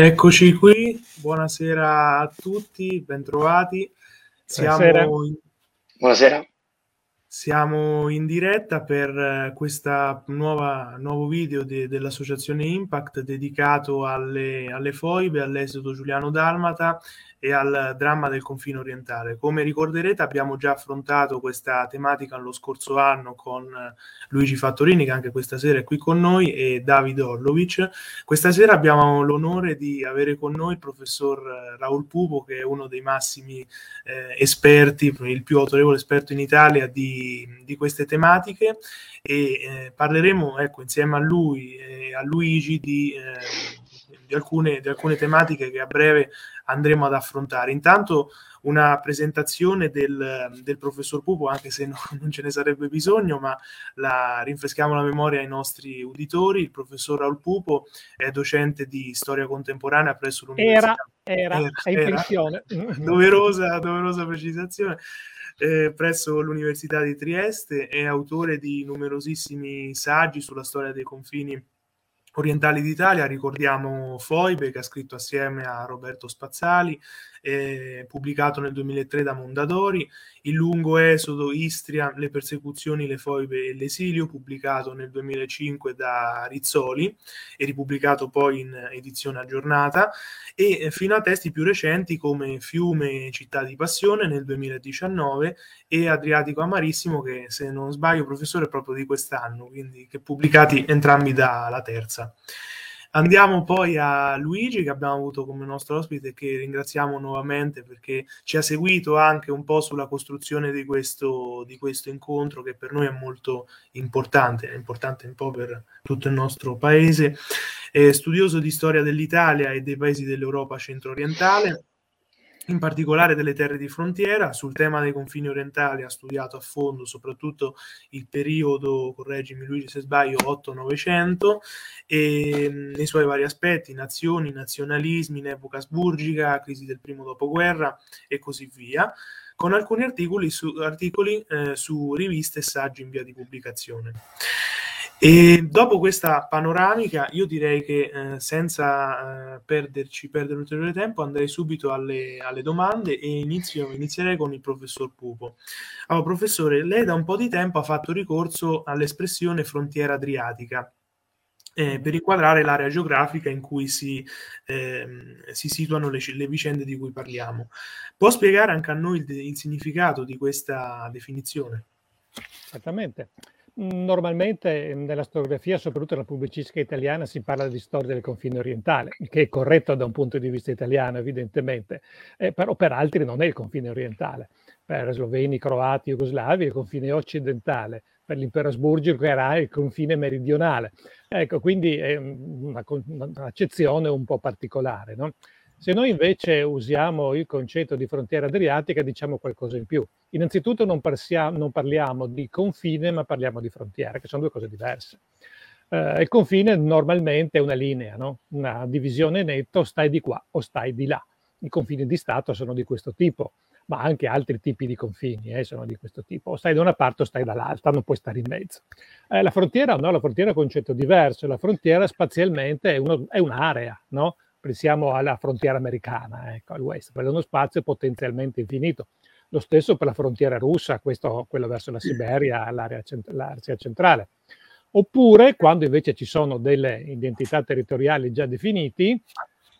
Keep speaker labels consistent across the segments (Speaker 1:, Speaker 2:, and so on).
Speaker 1: Eccoci qui, buonasera a tutti, bentrovati. Siamo
Speaker 2: Buonasera.
Speaker 1: in,
Speaker 3: Buonasera.
Speaker 1: Siamo in diretta per questo nuovo video de- dell'associazione Impact dedicato alle, alle foibe, all'esodo Giuliano Dalmata e al dramma del confine orientale. Come ricorderete abbiamo già affrontato questa tematica lo scorso anno con Luigi Fattorini che anche questa sera è qui con noi e Davide Orlovic. Questa sera abbiamo l'onore di avere con noi il professor Raul Pupo che è uno dei massimi eh, esperti, il più autorevole esperto in Italia di, di queste tematiche e eh, parleremo ecco, insieme a lui e a Luigi di, eh, di, alcune, di alcune tematiche che a breve andremo ad affrontare. Intanto una presentazione del, del professor Pupo, anche se no, non ce ne sarebbe bisogno, ma la, rinfreschiamo la memoria ai nostri uditori. Il professor Raul Pupo è docente di storia contemporanea presso l'Università.
Speaker 2: Era, era, è in pensione.
Speaker 1: Doverosa, doverosa precisazione. Eh, presso l'Università di Trieste, è autore di numerosissimi saggi sulla storia dei confini orientali d'Italia, ricordiamo Foibe che ha scritto assieme a Roberto Spazzali, eh, pubblicato nel 2003 da Mondadori, Il lungo esodo, Istria, le persecuzioni, le foibe e l'esilio, pubblicato nel 2005 da Rizzoli e ripubblicato poi in edizione aggiornata, e eh, fino a testi più recenti come Fiume, città di passione nel 2019 e Adriatico Amarissimo che se non sbaglio professore è proprio di quest'anno, quindi che pubblicati entrambi dalla terza. Andiamo poi a Luigi che abbiamo avuto come nostro ospite e che ringraziamo nuovamente perché ci ha seguito anche un po' sulla costruzione di questo, di questo incontro che per noi è molto importante, è importante un po' per tutto il nostro paese. È studioso di storia dell'Italia e dei paesi dell'Europa centro-orientale in particolare delle terre di frontiera. Sul tema dei confini orientali ha studiato a fondo soprattutto il periodo, correggimi Luigi se sbaglio, 8-900 e nei suoi vari aspetti, nazioni, nazionalismi in epoca asburgica, crisi del primo dopoguerra e così via con alcuni articoli su, articoli, eh, su riviste e saggi in via di pubblicazione. E dopo questa panoramica, io direi che eh, senza eh, perderci, perdere ulteriore tempo, andrei subito alle, alle domande e inizio, inizierei con il professor Pupo. Allora, professore, lei da un po' di tempo ha fatto ricorso all'espressione frontiera adriatica. Eh, per inquadrare l'area geografica in cui si, ehm, si situano le, le, vicende di cui parliamo. Può spiegare anche a noi il, il significato di questa definizione?
Speaker 2: Certamente. Normalmente nella storiografia, soprattutto nella pubblicistica italiana, si parla di storia del confine orientale, che è corretto da un punto di vista italiano, evidentemente, eh, però per altri non è il confine orientale. Per sloveni, croati, jugoslavi è il confine occidentale, per l'impero asburgico era il confine meridionale. Ecco, quindi è una, un'accezione un po' particolare. No? Se noi invece usiamo il concetto di frontiera adriatica, diciamo qualcosa in più. Innanzitutto non, parsiamo, non parliamo di confine, ma parliamo di frontiera, che sono due cose diverse. Uh, il confine normalmente è una linea, no? una divisione netta, o stai di qua o stai di là. I confini di Stato sono di questo tipo, ma anche altri tipi di confini eh, sono di questo tipo. O stai da una parte o stai dall'altra, non puoi stare in mezzo. Eh, la frontiera no, la frontiera è un concetto diverso. La frontiera spazialmente è, uno, è un'area, no? Pensiamo alla frontiera americana, ecco, perché è uno spazio potenzialmente infinito. Lo stesso per la frontiera russa, questo, quello verso la Siberia, l'area, cent- l'Asia centrale. Oppure quando invece ci sono delle identità territoriali già definite,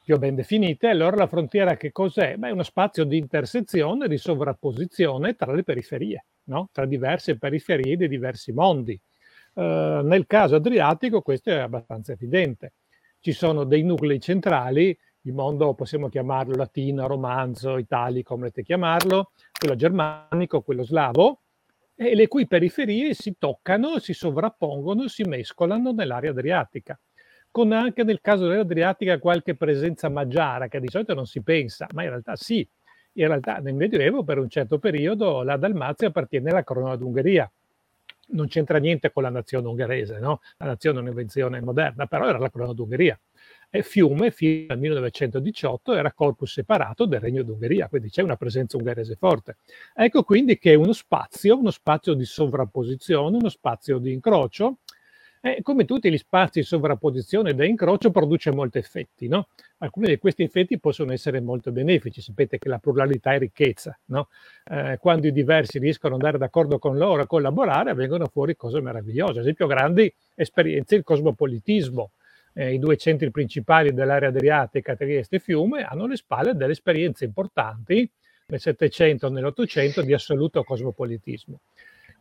Speaker 2: più ben definite, allora la frontiera che cos'è? Beh, è uno spazio di intersezione, di sovrapposizione tra le periferie, no? tra diverse periferie di diversi mondi. Uh, nel caso adriatico questo è abbastanza evidente ci sono dei nuclei centrali, il mondo possiamo chiamarlo latino, romanzo, italico, come volete chiamarlo, quello germanico, quello slavo, e le cui periferie si toccano, si sovrappongono, si mescolano nell'area adriatica. Con anche nel caso dell'Adriatica qualche presenza magiara che di solito non si pensa, ma in realtà sì. In realtà nel Medioevo per un certo periodo la Dalmazia appartiene alla corona d'Ungheria non c'entra niente con la nazione ungherese, no? la nazione è un'invenzione moderna, però era la corona d'Ungheria. E Fiume fino al 1918 era corpus separato del Regno d'Ungheria, quindi c'è una presenza ungherese forte. Ecco quindi che è uno spazio, uno spazio di sovrapposizione, uno spazio di incrocio, E come tutti gli spazi di sovrapposizione da incrocio produce molti effetti, no? Alcuni di questi effetti possono essere molto benefici, sapete che la pluralità è ricchezza, no? eh, quando i diversi riescono ad andare d'accordo con loro, a collaborare, vengono fuori cose meravigliose, ad esempio grandi esperienze, il cosmopolitismo, eh, i due centri principali dell'area adriatica, Trieste e Fiume, hanno alle spalle delle esperienze importanti nel Settecento e nell'Ottocento di assoluto cosmopolitismo.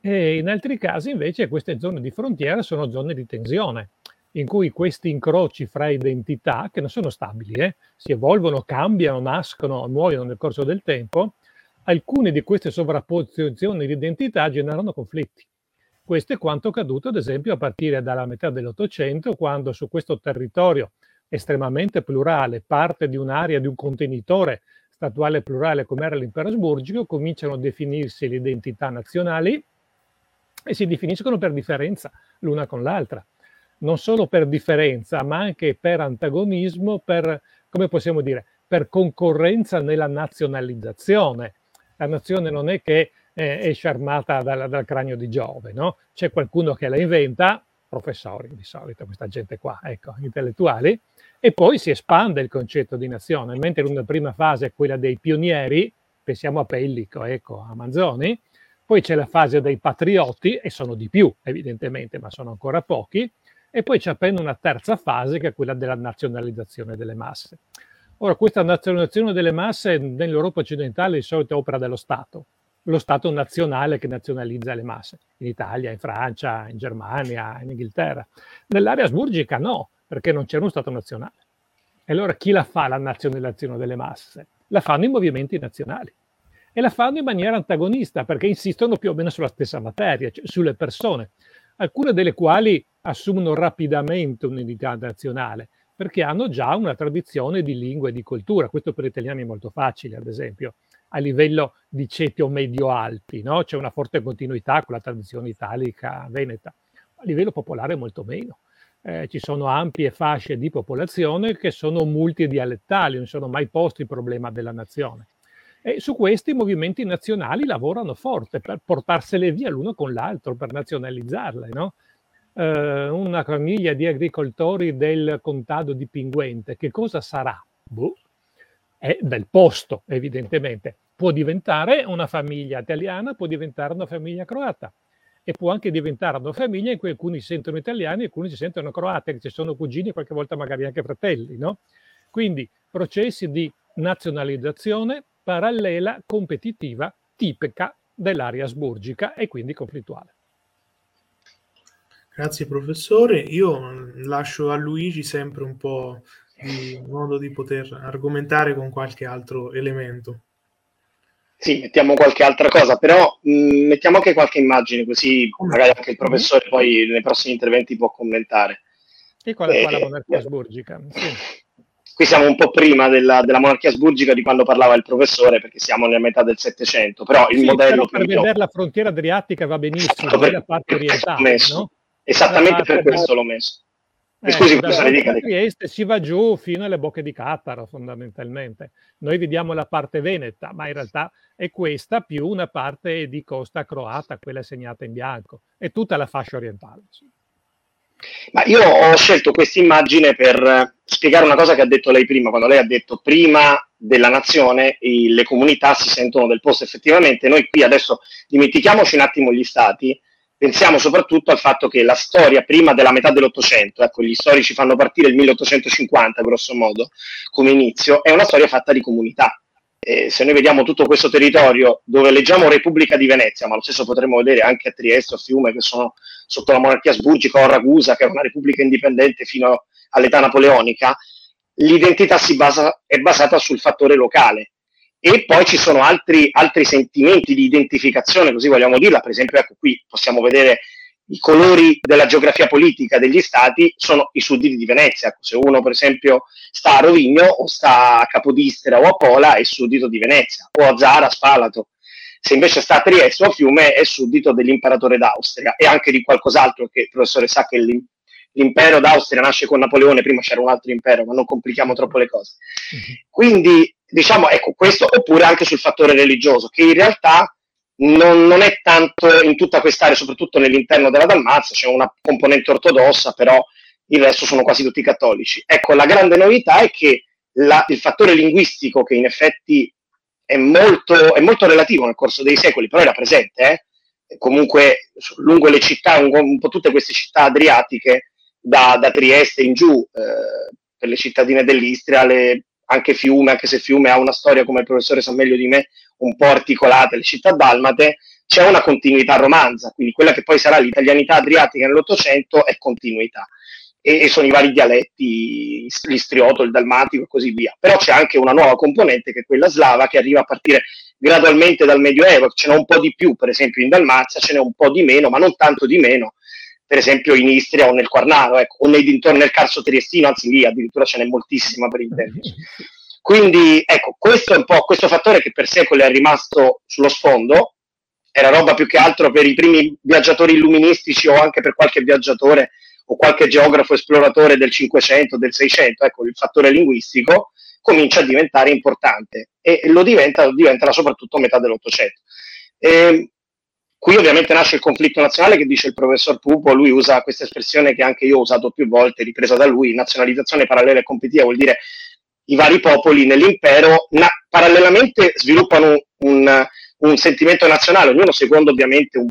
Speaker 2: E in altri casi invece queste zone di frontiera sono zone di tensione, in cui questi incroci fra identità, che non sono stabili, eh, si evolvono, cambiano, nascono, muoiono nel corso del tempo, alcune di queste sovrapposizioni di identità generano conflitti. Questo è quanto accaduto, ad esempio, a partire dalla metà dell'Ottocento, quando su questo territorio estremamente plurale, parte di un'area, di un contenitore statuale plurale come era l'impero asburgico, cominciano a definirsi le identità nazionali e si definiscono per differenza l'una con l'altra. Non solo per differenza, ma anche per antagonismo, per, come possiamo dire, per concorrenza nella nazionalizzazione. La nazione non è che eh, esce armata dal, dal, cranio di Giove, no? C'è qualcuno che la inventa, professori di solito, questa gente qua, ecco, intellettuali, e poi si espande il concetto di nazione, mentre una prima fase è quella dei pionieri, pensiamo a Pellico, ecco, a Manzoni, poi c'è la fase dei patrioti, e sono di più evidentemente, ma sono ancora pochi, e poi c'è appena una terza fase che è quella della nazionalizzazione delle masse. Ora, questa nazionalizzazione delle masse nell'Europa occidentale di solito è opera dello Stato, lo Stato nazionale che nazionalizza le masse, in Italia, in Francia, in Germania, in Inghilterra. Nell'area asburgica no, perché non c'era uno Stato nazionale. E allora chi la fa la nazionalizzazione delle masse? La fanno i movimenti nazionali. E la fanno in maniera antagonista, perché insistono più o meno sulla stessa materia, cioè sulle persone, alcune delle quali assumono rapidamente un'identità nazionale, perché hanno già una tradizione di lingua e di cultura. Questo per gli italiani è molto facile, ad esempio, a livello di ceti o medio-alti, no? c'è una forte continuità con la tradizione italica veneta, a livello popolare molto meno eh, ci sono ampie fasce di popolazione che sono multidialettali, non sono mai posti il problema della nazione. E su questi i movimenti nazionali lavorano forte per portarsele via l'uno con l'altro, per nazionalizzarle. No? Eh, una famiglia di agricoltori del contado di Pinguente, che cosa sarà? Boh. È del posto, evidentemente. Può diventare una famiglia italiana, può diventare una famiglia croata e può anche diventare una famiglia in cui alcuni si sentono italiani e alcuni si sentono croati, che ci sono cugini e qualche volta magari anche fratelli. No? Quindi processi di nazionalizzazione parallela, competitiva, tipica dell'area asburgica e quindi conflittuale.
Speaker 1: Grazie professore, io lascio a Luigi sempre un po' di modo di poter argomentare con qualche altro elemento.
Speaker 3: Sì, mettiamo qualche altra cosa, però mh, mm, mettiamo anche qualche immagine, così magari anche il professore poi nei prossimi interventi può commentare.
Speaker 2: E qual è eh, la monarchia asburgica? Sì.
Speaker 3: Qui siamo un po' prima della, della, monarchia asburgica di quando parlava il professore, perché siamo nella metà del Settecento, però il sì, modello...
Speaker 2: Però per vedere la frontiera adriatica va benissimo, per, la parte orientale, no?
Speaker 3: Esattamente per questo l'ho messo.
Speaker 2: Eh, scusi, professore, dica. Trieste si va giù fino alle bocche di Cattaro, fondamentalmente. Noi vediamo la parte veneta, ma in realtà è questa più una parte di costa croata, quella segnata in bianco, e tutta la fascia orientale.
Speaker 3: Ma io ho scelto questa immagine per spiegare una cosa che ha detto lei prima, quando lei ha detto prima della nazione i, le comunità si sentono del posto. Effettivamente noi qui adesso dimentichiamoci un attimo gli stati pensiamo soprattutto al fatto che la storia prima della metà dell'Ottocento, ecco, gli storici fanno partire il 1850 grosso modo come inizio, è una storia fatta di comunità. E se noi vediamo tutto questo territorio dove leggiamo Repubblica di Venezia, ma lo stesso potremmo vedere anche a Trieste o Fiume, che sono sotto la monarchia asburgica, o Ragusa, che è una repubblica indipendente fino all'età napoleonica, l'identità basa, è basata sul fattore locale. E poi ci sono altri, altri sentimenti di identificazione, così vogliamo dirla, per esempio ecco qui possiamo vedere i colori della geografia politica degli stati sono i sudditi di Venezia. Se uno, per esempio, sta a Rovigno o sta a Capodistria o a Pola, è suddito di Venezia, o a Zara, Spalato. Se invece sta a Trieste o a Fiume, è suddito dell'imperatore d'Austria e anche di qualcos'altro che il professore sa che l'impero d'Austria nasce con Napoleone, prima c'era un altro impero, ma non complichiamo troppo le cose. Mhm. Quindi diciamo, ecco questo, oppure anche sul fattore religioso, che in realtà non, non, è tanto in tutta quest'area, soprattutto nell'interno della Dalmazia, c'è una componente ortodossa, però il resto sono quasi tutti cattolici. Ecco, la grande novità è che la, il fattore linguistico, che in effetti è molto, è molto, relativo nel corso dei secoli, però era presente, eh? comunque lungo le città, un, un, po' tutte queste città adriatiche, da, da Trieste in giù, eh, per le cittadine dell'Istria, le, anche Fiume, anche se Fiume ha una storia, come il professore sa meglio di me, un po' articolata, le città dalmate, c'è una continuità romanza, quindi quella che poi sarà l'italianità adriatica nell'Ottocento è continuità. E, e, sono i vari dialetti, l'istrioto, il dalmatico e così via. Però c'è anche una nuova componente che è quella slava che arriva a partire gradualmente dal Medioevo, ce n'è un po' di più, per esempio in Dalmazia ce n'è un po' di meno, ma non tanto di meno, per esempio in Istria o nel Quarnaro, ecco, o nei dintorni del Carso Triestino, anzi lì addirittura ce n'è moltissima per intenderci. Quindi ecco, questo è un po' questo fattore che per secoli è rimasto sullo sfondo, era roba più che altro per i primi viaggiatori illuministici o anche per qualche viaggiatore o qualche geografo esploratore del 500, del 600, ecco, il fattore linguistico comincia a diventare importante e lo diventa, lo diventa soprattutto a metà dell'Ottocento. E Qui ovviamente nasce il conflitto nazionale che dice il professor Pupo, lui usa questa espressione che anche io ho usato più volte, ripresa da lui, nazionalizzazione parallela e competitiva, vuol dire i vari popoli nell'impero na- parallelamente sviluppano un, un, sentimento nazionale, ognuno secondo ovviamente un,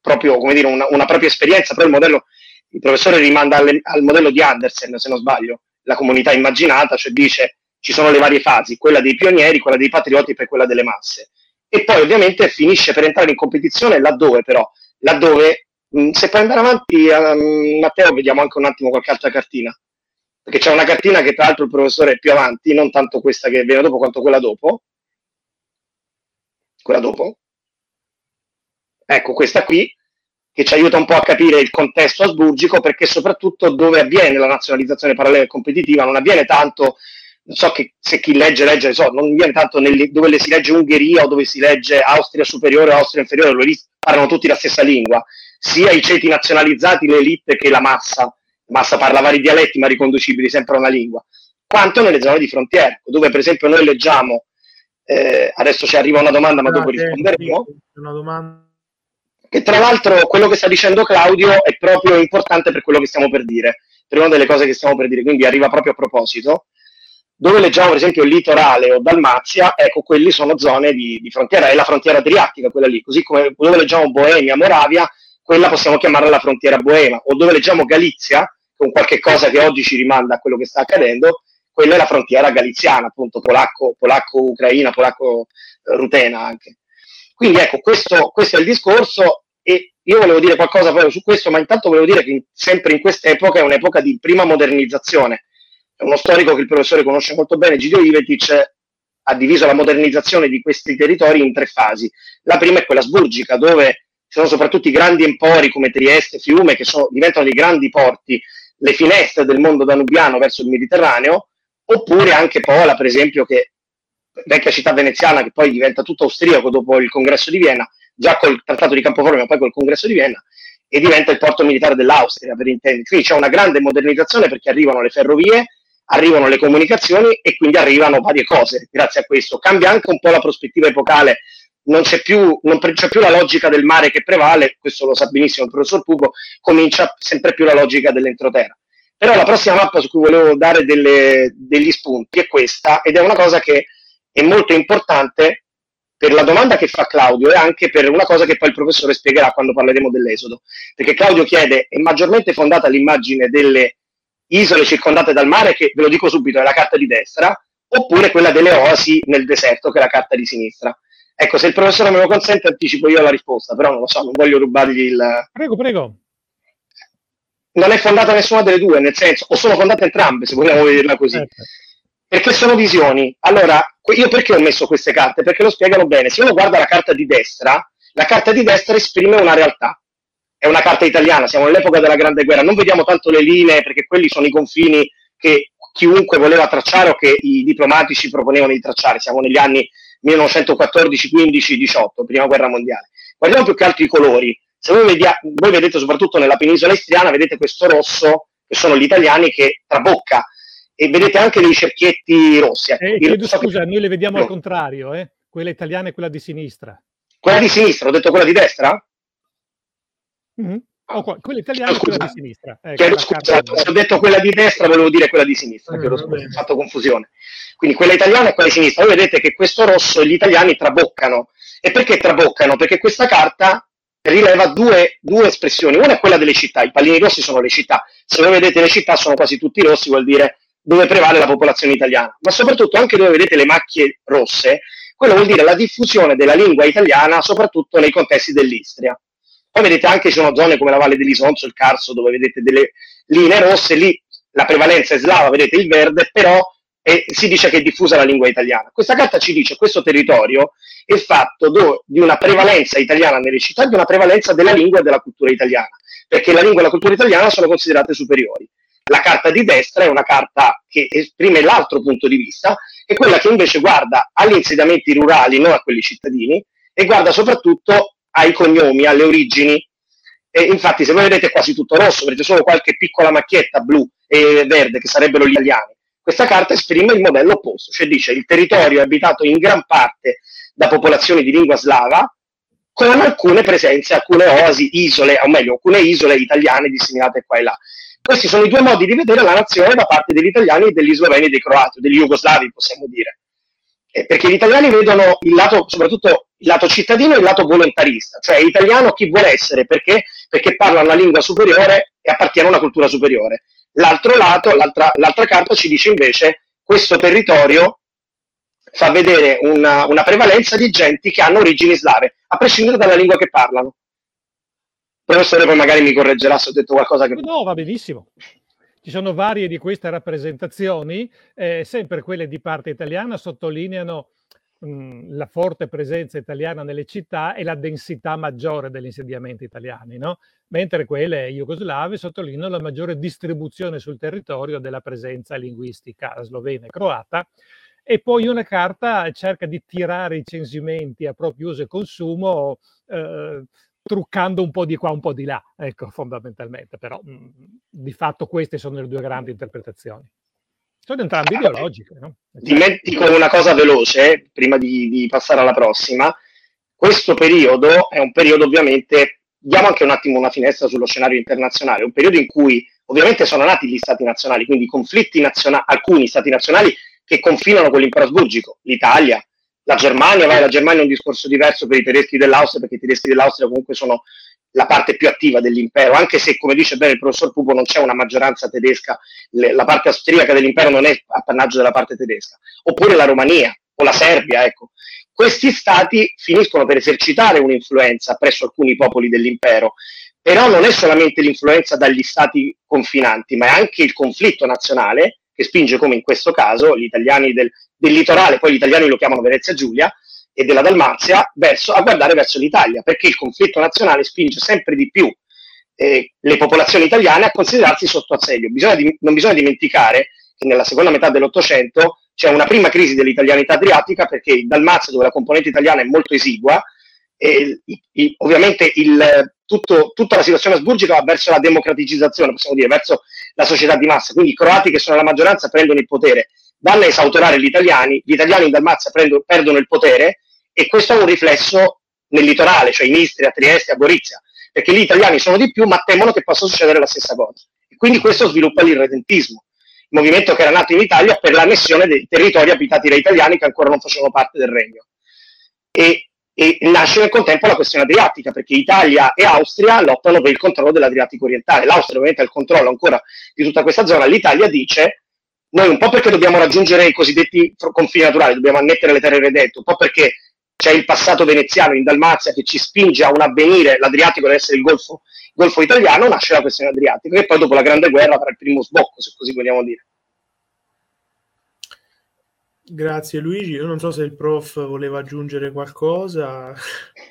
Speaker 3: proprio, dire, una, una, propria esperienza, però il modello, il professore rimanda alle, al modello di Andersen, se non sbaglio, la comunità immaginata, cioè dice ci sono le varie fasi, quella dei pionieri, quella dei patrioti e quella delle masse. E poi ovviamente finisce per entrare in competizione laddove però, laddove mh, se puoi andare avanti um, Matteo vediamo anche un attimo qualche altra cartina perché c'è una cartina che tra l'altro il professore è più avanti, non tanto questa che viene dopo quanto quella dopo. Quella dopo. Ecco questa qui che ci aiuta un po' a capire il contesto asburgico perché soprattutto dove avviene la nazionalizzazione parallela e competitiva non avviene tanto non so che, se chi legge, legge, so, non viene tanto nelle, dove si legge Ungheria o dove si legge Austria superiore o Austria inferiore, parlano tutti la stessa lingua, sia i ceti nazionalizzati, l'elite che la massa, la massa parla vari dialetti ma riconducibili sempre a una lingua, quanto nelle zone di frontiera, dove per esempio noi leggiamo, eh, adesso ci arriva una domanda ma dopo risponderemo, una domanda. che tra l'altro quello che sta dicendo Claudio è proprio importante per quello che stiamo per dire, per una delle cose che stiamo per dire, quindi arriva proprio a proposito. Dove leggiamo per esempio il litorale o Dalmazia, ecco, quelli sono zone di, di frontiera, è la frontiera adriatica quella lì, così come dove leggiamo Boemia, Moravia, quella possiamo chiamarla la frontiera boema, o dove leggiamo Galizia, con qualche cosa che oggi ci rimanda a quello che sta accadendo, quella è la frontiera galiziana, appunto polacco, polacco-ucraina, polacco-rutena anche. Quindi ecco, questo, questo, è il discorso e io volevo dire qualcosa proprio su questo, ma intanto volevo dire che in, sempre in quest'epoca è un'epoca di prima modernizzazione, uno storico che il professore conosce molto bene, Gidio Ivetic, ha diviso la modernizzazione di questi territori in tre fasi. La prima è quella sburgica, dove ci sono soprattutto i grandi empori come Trieste, Fiume, che sono, diventano dei grandi porti, le finestre del mondo danubiano verso il Mediterraneo, oppure anche Pola, per esempio, che vecchia città veneziana che poi diventa tutto austriaco dopo il congresso di Vienna, già col trattato di Campoforme, ma poi col congresso di Vienna, e diventa il porto militare dell'Austria, per intenderci. Quindi c'è una grande modernizzazione perché arrivano le ferrovie, arrivano le comunicazioni e quindi arrivano varie cose grazie a questo. Cambia anche un po' la prospettiva epocale, non c'è più, non c'è più la logica del mare che prevale, questo lo sa benissimo il professor Pugo, comincia sempre più la logica dell'entroterra. Però la prossima mappa su cui volevo dare delle, degli spunti è questa ed è una cosa che è molto importante per la domanda che fa Claudio e anche per una cosa che poi il professore spiegherà quando parleremo dell'esodo. Perché Claudio chiede, è maggiormente fondata l'immagine delle isole circondate dal mare, che ve lo dico subito, è la carta di destra, oppure quella delle oasi nel deserto, che è la carta di sinistra. Ecco, se il professore me lo consente, anticipo io la risposta, però non lo so, non voglio rubargli il...
Speaker 2: Prego, prego.
Speaker 3: Non è fondata nessuna delle due, nel senso, o sono fondate entrambe, se vogliamo vederla così. Certo. Perché sono visioni. Allora, io perché ho messo queste carte? Perché lo spiegano bene. Se uno guarda la carta di destra, la carta di destra esprime una realtà è una carta italiana, siamo nell'epoca della Grande Guerra, non vediamo tanto le linee perché quelli sono i confini che chiunque voleva tracciare o che i diplomatici proponevano di tracciare, siamo negli anni 1914, 15, 18, prima guerra mondiale. Guardiamo più che altro i colori, se voi, vedia- voi vedete soprattutto nella penisola istriana, vedete questo rosso, che sono gli italiani che trabocca, e vedete anche dei cerchietti rossi.
Speaker 2: Eh, chiedo scusa, che... noi le vediamo no. al contrario, eh? Quella italiana e quella di sinistra.
Speaker 3: Quella di sinistra, ho detto quella di destra?
Speaker 2: Mm-hmm. Oh, quella italiana e quella di sinistra.
Speaker 3: Chiedo scusa, se ho detto quella di destra, volevo dire quella di sinistra, mm, ho fatto confusione. Quindi quella italiana e quella di sinistra. Voi vedete che questo rosso gli italiani traboccano. E perché traboccano? Perché questa carta rileva due, due, espressioni. Una è quella delle città, i pallini rossi sono le città. Se voi vedete le città sono quasi tutti rossi, vuol dire dove prevale la popolazione italiana. Ma soprattutto anche dove vedete le macchie rosse, quello vuol dire la diffusione della lingua italiana soprattutto nei contesti dell'Istria. Poi vedete anche ci sono zone come la Valle dell'Isonzo, il Carso, dove vedete delle linee rosse, lì la prevalenza è slava, vedete il verde, però è, si dice che è diffusa la lingua italiana. Questa carta ci dice che questo territorio è fatto do, di una prevalenza italiana nelle città di una prevalenza della lingua e della cultura italiana, perché la lingua e la cultura italiana sono considerate superiori. La carta di destra è una carta che esprime l'altro punto di vista, è quella che invece guarda agli insediamenti rurali, non a quelli cittadini, e guarda soprattutto ai cognomi, alle origini. E infatti, se voi vedete quasi tutto rosso, vedete solo qualche piccola macchietta blu e verde, che sarebbero gli italiani. Questa carta esprime il modello opposto, cioè dice il territorio è abitato in gran parte da popolazioni di lingua slava, con alcune presenze, alcune oasi, isole, o meglio, alcune isole italiane disseminate qua e là. Questi sono i due modi di vedere la nazione da parte degli italiani e degli sloveni e dei croati, degli jugoslavi, possiamo dire eh, perché gli italiani vedono il lato, soprattutto il lato cittadino e il lato volontarista, cioè italiano chi vuole essere, perché? Perché parla una lingua superiore e appartiene a una cultura superiore. L'altro lato, l'altra, l'altra carta ci dice invece questo territorio fa vedere una, una, prevalenza di genti che hanno origini slave, a prescindere dalla lingua che parlano. Professore, poi magari mi correggerà se ho detto qualcosa che...
Speaker 2: No, va benissimo. Ci sono varie di queste rappresentazioni, eh, sempre quelle di parte italiana sottolineano mh, la forte presenza italiana nelle città e la densità maggiore degli insediamenti italiani, no? mentre quelle jugoslave sottolineano la maggiore distribuzione sul territorio della presenza linguistica slovena e croata. E poi una carta cerca di tirare i censimenti a proprio uso e consumo eh, truccando un po' di qua, un po' di là, ecco, fondamentalmente, però mh, mm, di fatto queste sono le due grandi interpretazioni. Sono entrambe ideologiche. No?
Speaker 3: Dimentico una cosa veloce, prima di, di, passare alla prossima. Questo periodo è un periodo ovviamente, diamo anche un attimo una finestra sullo scenario internazionale, un periodo in cui ovviamente sono nati gli stati nazionali, quindi conflitti nazionali, alcuni stati nazionali che confinano con l'impero asburgico, l'Italia, la Germania, vai, la Germania è un discorso diverso per i tedeschi dell'Austria, perché i tedeschi dell'Austria comunque sono la parte più attiva dell'impero, anche se, come dice bene il professor Pupo, non c'è una maggioranza tedesca, le, la parte austriaca dell'impero non è appannaggio della parte tedesca, oppure la Romania o la Serbia, ecco. Questi stati finiscono per esercitare un'influenza presso alcuni popoli dell'impero, però non è solamente l'influenza dagli stati confinanti, ma è anche il conflitto nazionale che spinge, come in questo caso, gli italiani del, del litorale, poi gli italiani lo chiamano Venezia Giulia, e della Dalmazia, verso, a guardare verso l'Italia, perché il conflitto nazionale spinge sempre di più eh, le popolazioni italiane a considerarsi sotto assedio. Bisogna non bisogna dimenticare che nella seconda metà dell'Ottocento c'è una prima crisi dell'italianità adriatica perché in Dalmazia, dove la componente italiana è molto esigua, e, i, ovviamente il, tutto, tutta la situazione asburgica va verso la democraticizzazione, possiamo dire, verso la società di massa. Quindi i croati che sono la maggioranza prendono il potere, vanno a esautorare gli italiani, gli italiani in Dalmazia prendono, perdono il potere e questo ha un riflesso nel litorale, cioè in Istria, Trieste, a Gorizia, perché gli italiani sono di più ma temono che possa succedere la stessa cosa. E quindi questo sviluppa l'irredentismo, il movimento che era nato in Italia per l'annessione dei territori abitati da italiani che ancora non facevano parte del regno. E e nasce nel contempo la questione adriatica, perché Italia e Austria lottano per il controllo dell'Adriatico orientale. L'Austria ovviamente ha il controllo ancora di tutta questa zona, l'Italia dice noi un po' perché dobbiamo raggiungere i cosiddetti confini naturali, dobbiamo annettere le terre redette, un po' perché c'è il passato veneziano in Dalmazia che ci spinge a un avvenire, l'Adriatico deve essere il Golfo, il Golfo italiano, nasce la questione adriatica e poi dopo la Grande Guerra farà il primo sbocco, se così vogliamo dire.
Speaker 1: Grazie Luigi, io non so se il prof voleva aggiungere qualcosa.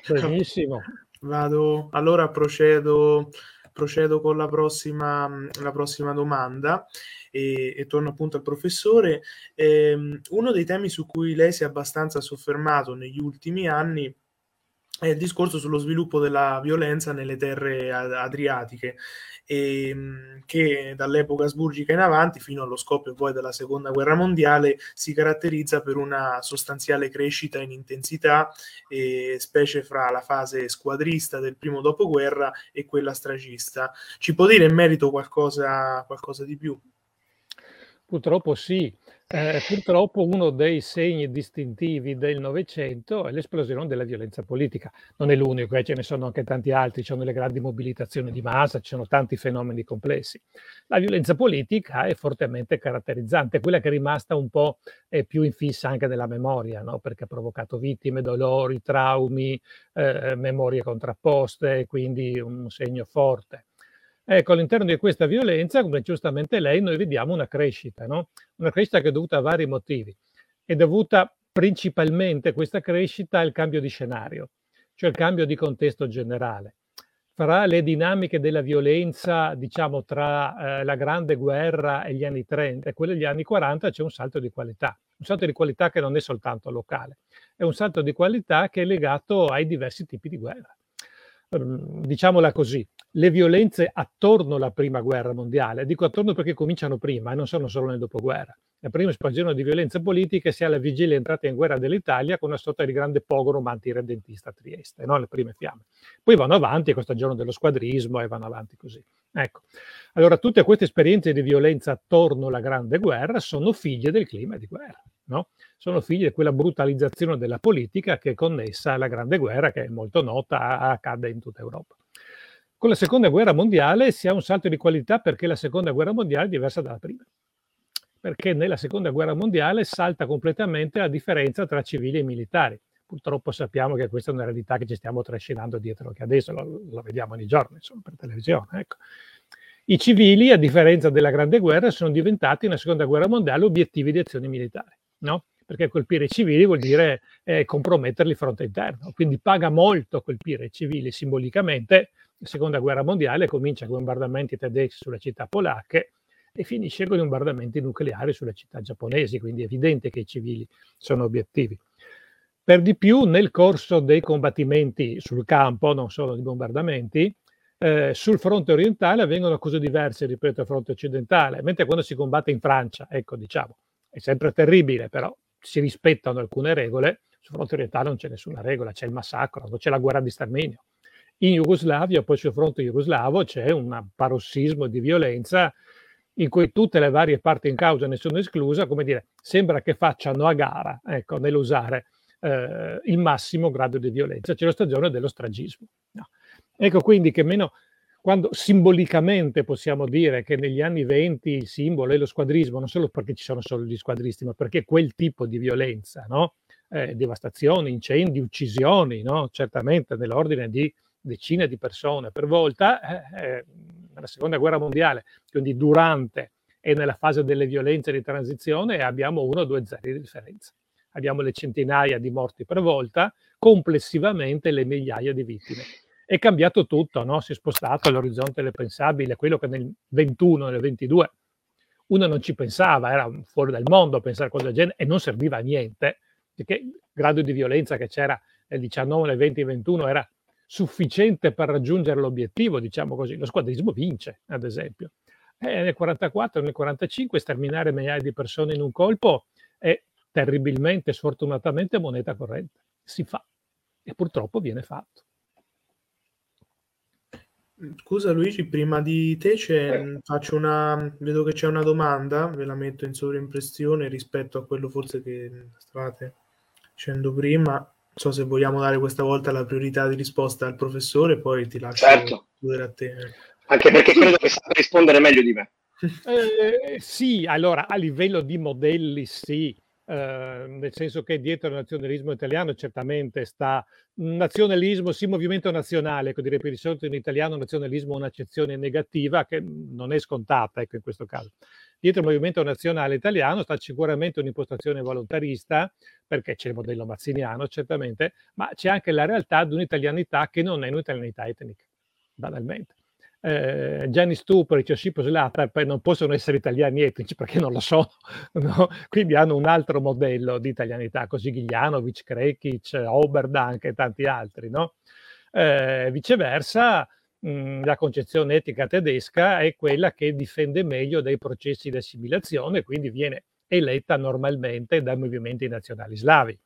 Speaker 2: Benissimo.
Speaker 1: Vado, allora procedo, procedo con la prossima, la prossima domanda e, e, torno appunto al professore. Eh, uno dei temi su cui lei si è abbastanza soffermato negli ultimi anni è il discorso sullo sviluppo della violenza nelle terre adriatiche e, ehm, che dall'epoca asburgica in avanti fino allo scoppio poi della seconda guerra mondiale si caratterizza per una sostanziale crescita in intensità eh, specie fra la fase squadrista del primo dopoguerra e quella stragista ci può dire in merito qualcosa, qualcosa di più?
Speaker 2: Purtroppo sì, eh, purtroppo uno dei segni distintivi del Novecento è l'esplosione della violenza politica. Non è l'unico, eh, ce ne sono anche tanti altri, ci sono le grandi mobilitazioni di massa, ci sono tanti fenomeni complessi. La violenza politica è fortemente caratterizzante, quella che è rimasta un po' eh, più infissa anche nella memoria, no? perché ha provocato vittime, dolori, traumi, eh, memorie contrapposte, quindi un segno forte. Ecco, all'interno di questa violenza, come giustamente lei, noi vediamo una crescita, no? una crescita che è dovuta a vari motivi. È dovuta principalmente questa crescita al cambio di scenario, cioè il cambio di contesto generale. Fra le dinamiche della violenza, diciamo, tra eh, la Grande Guerra e gli anni 30 e quelle degli anni 40 c'è un salto di qualità, un salto di qualità che non è soltanto locale, è un salto di qualità che è legato ai diversi tipi di guerra. Ehm, diciamola così, le violenze attorno alla prima guerra mondiale, dico attorno perché cominciano prima e non sono solo nel dopoguerra. La prima espansione di violenze politiche si ha alla vigilia entrata in guerra dell'Italia con una sorta di grande pogrom antiredentista a Trieste, no? le prime fiamme. Poi vanno avanti questo giorno dello squadrismo e vanno avanti così. Ecco. Allora tutte queste esperienze di violenza attorno alla grande guerra sono figlie del clima di guerra no? sono figli di quella brutalizzazione della politica che è connessa alla Grande Guerra, che è molto nota, accade in tutta Europa. Con la Seconda Guerra Mondiale si ha un salto di qualità perché la Seconda Guerra Mondiale è diversa dalla prima. Perché nella Seconda Guerra Mondiale salta completamente la differenza tra civili e militari. Purtroppo sappiamo che questa è una realtà che ci stiamo trascinando dietro, che adesso lo, lo vediamo ogni giorno, insomma, per televisione. Ecco. I civili, a differenza della Grande Guerra, sono diventati nella Seconda Guerra Mondiale obiettivi di azioni militari no? perché colpire i civili vuol dire eh, comprometterli fronte interno, quindi paga molto colpire i civili simbolicamente. Seconda guerra mondiale comincia con bombardamenti tedeschi sulle città polacche e finisce con i bombardamenti nucleari sulle città giapponesi, quindi è evidente che i civili sono obiettivi. Per di più, nel corso dei combattimenti sul campo, non solo di bombardamenti, eh, sul fronte orientale avvengono cose diverse rispetto al fronte occidentale, mentre quando si combatte in Francia, ecco diciamo, è sempre terribile, però si rispettano alcune regole. Sul fronte orientale non c'è nessuna regola, c'è il massacro, c'è la guerra di sterminio. In Jugoslavia, poi sul fronte jugoslavo, c'è un parossismo di violenza in cui tutte le varie parti in causa, nessuno esclusa, come dire, sembra che facciano a gara ecco, nell'usare eh, il massimo grado di violenza. C'è la stagione dello stragismo. No. Ecco quindi che meno quando simbolicamente possiamo dire che negli anni 20 il simbolo è lo squadrismo, non solo perché ci sono solo gli squadristi, ma perché quel tipo di violenza, no? eh, devastazioni, incendi, uccisioni, no? certamente nell'ordine di decine di persone per volta, eh, eh, nella seconda guerra mondiale, quindi durante e nella fase delle violenze di transizione abbiamo uno o due zeri di differenza. Abbiamo le centinaia di morti per volta, complessivamente le migliaia di vittime è cambiato tutto, no? si è spostato all'orizzonte del pensabile, quello che nel 21, nel 22 uno non ci pensava, era fuori dal mondo pensare a cose del genere e non serviva a niente, perché il grado di violenza che c'era nel 19, nel 20 e 21 era sufficiente per raggiungere l'obiettivo, diciamo così. Lo squadrismo vince, ad esempio. E nel 44, nel 45 sterminare migliaia di persone in un colpo è terribilmente, sfortunatamente moneta corrente. Si fa e purtroppo viene fatto.
Speaker 1: Scusa Luigi, prima di te eh. faccio una, vedo che c'è una domanda, ve la metto in sovraimpressione rispetto a quello forse che stavate dicendo prima. Non so se vogliamo dare questa volta la priorità di risposta al professore, poi ti lascio
Speaker 3: certo.
Speaker 1: a te.
Speaker 3: Anche perché credo che sappia rispondere meglio di me.
Speaker 2: Eh, sì, allora a livello di modelli sì, eh, nel senso che dietro il nazionalismo italiano certamente sta nazionalismo, sì, movimento nazionale, ecco, direi per di solito in italiano nazionalismo è un'accezione negativa che non è scontata, ecco, in questo caso. Dietro il movimento nazionale italiano sta sicuramente un'impostazione volontarista, perché c'è il modello mazziniano, certamente, ma c'è anche la realtà di un'italianità che non è un'italianità etnica, banalmente. eh, Gianni Stupric o Sipos Latar non possono essere italiani etnici perché non lo so, no? quindi hanno un altro modello di italianità, così Giglianovic, Krekic, Oberdank e tanti altri. No? Eh, viceversa, la concezione etica tedesca è quella che difende meglio dei processi di assimilazione, quindi viene eletta normalmente dai movimenti nazionali slavi.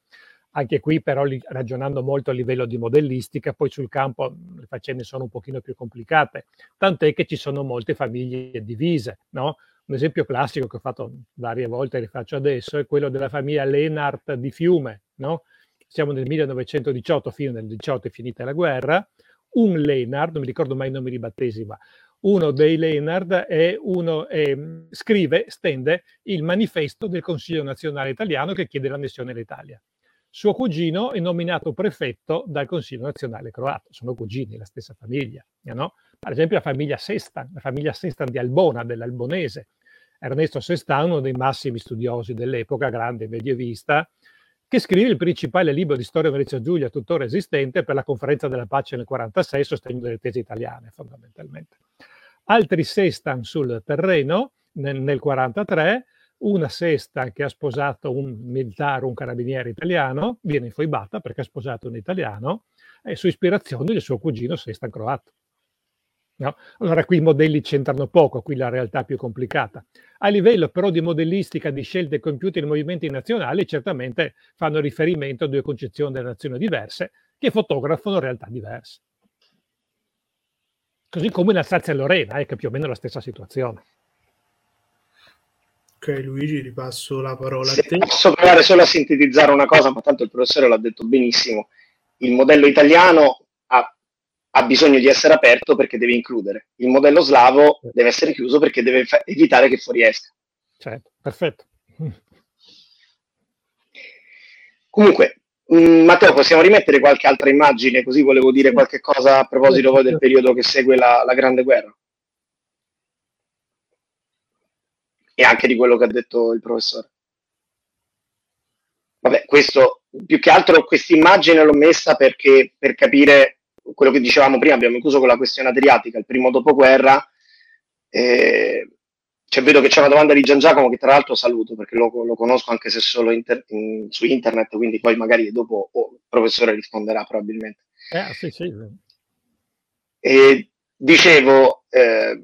Speaker 2: Anche qui però ragionando molto a livello di modellistica, poi sul campo le faccende sono un pochino più complicate, tant'è che ci sono molte famiglie divise, no? Un esempio classico che ho fatto varie volte e rifaccio adesso è quello della famiglia Lenart di Fiume, no? Siamo nel 1918, fine del 18 è finita la guerra, un Lenard, non mi ricordo mai i nomi di battesima, uno dei Lenard è uno, eh, scrive, stende il manifesto del Consiglio nazionale italiano che chiede l'annessione all'Italia. Suo cugino è nominato prefetto dal Consiglio nazionale croato, sono cugini, la stessa famiglia. No? Ad esempio la famiglia Sestan, la famiglia Sestan di Albona, dell'Albonese. Ernesto Sestan, uno dei massimi studiosi dell'epoca, grande medievista, che scrive il principale libro di storia Venezia Giulia tuttora esistente per la conferenza della pace nel 1946, sostegno delle tesi italiane fondamentalmente. Altri Sestan sul terreno nel 1943 una sesta che ha sposato un militare, un carabiniere italiano, viene infoibata perché ha sposato un italiano e su ispirazione del suo cugino sesta croato. No? Allora qui i modelli c'entrano poco, qui la realtà è più complicata. A livello però di modellistica di scelte compiute nei movimenti nazionali, certamente fanno riferimento a due concezioni della nazione diverse che fotografano realtà diverse. Così come in Alsazia e Lorena, eh, che è più o meno la stessa situazione.
Speaker 1: Ok, Luigi, ripasso la parola
Speaker 3: a te. Posso provare solo a sintetizzare una cosa, ma tanto il professore l'ha detto benissimo. Il modello italiano ha, ha bisogno di essere aperto perché deve includere. Il modello slavo deve essere chiuso perché deve fa- evitare che fuoriesca.
Speaker 2: Certo, perfetto.
Speaker 3: Comunque, mh, mm, Matteo, possiamo rimettere qualche altra immagine? Così volevo dire qualche cosa a proposito poi del periodo che segue la, la Grande Guerra. e anche di quello che ha detto il professore. Vabbè, questo più che altro questa immagine l'ho messa perché per capire quello che dicevamo prima, abbiamo chiuso con la questione adriatica, il primo dopoguerra. Eh, cioè, vedo che c'è una domanda di Gian Giacomo che tra l'altro saluto perché lo, lo conosco anche se solo inter, in, su internet, quindi poi magari dopo oh, il professore risponderà probabilmente.
Speaker 2: Eh, sì, sì.
Speaker 3: E dicevo, eh,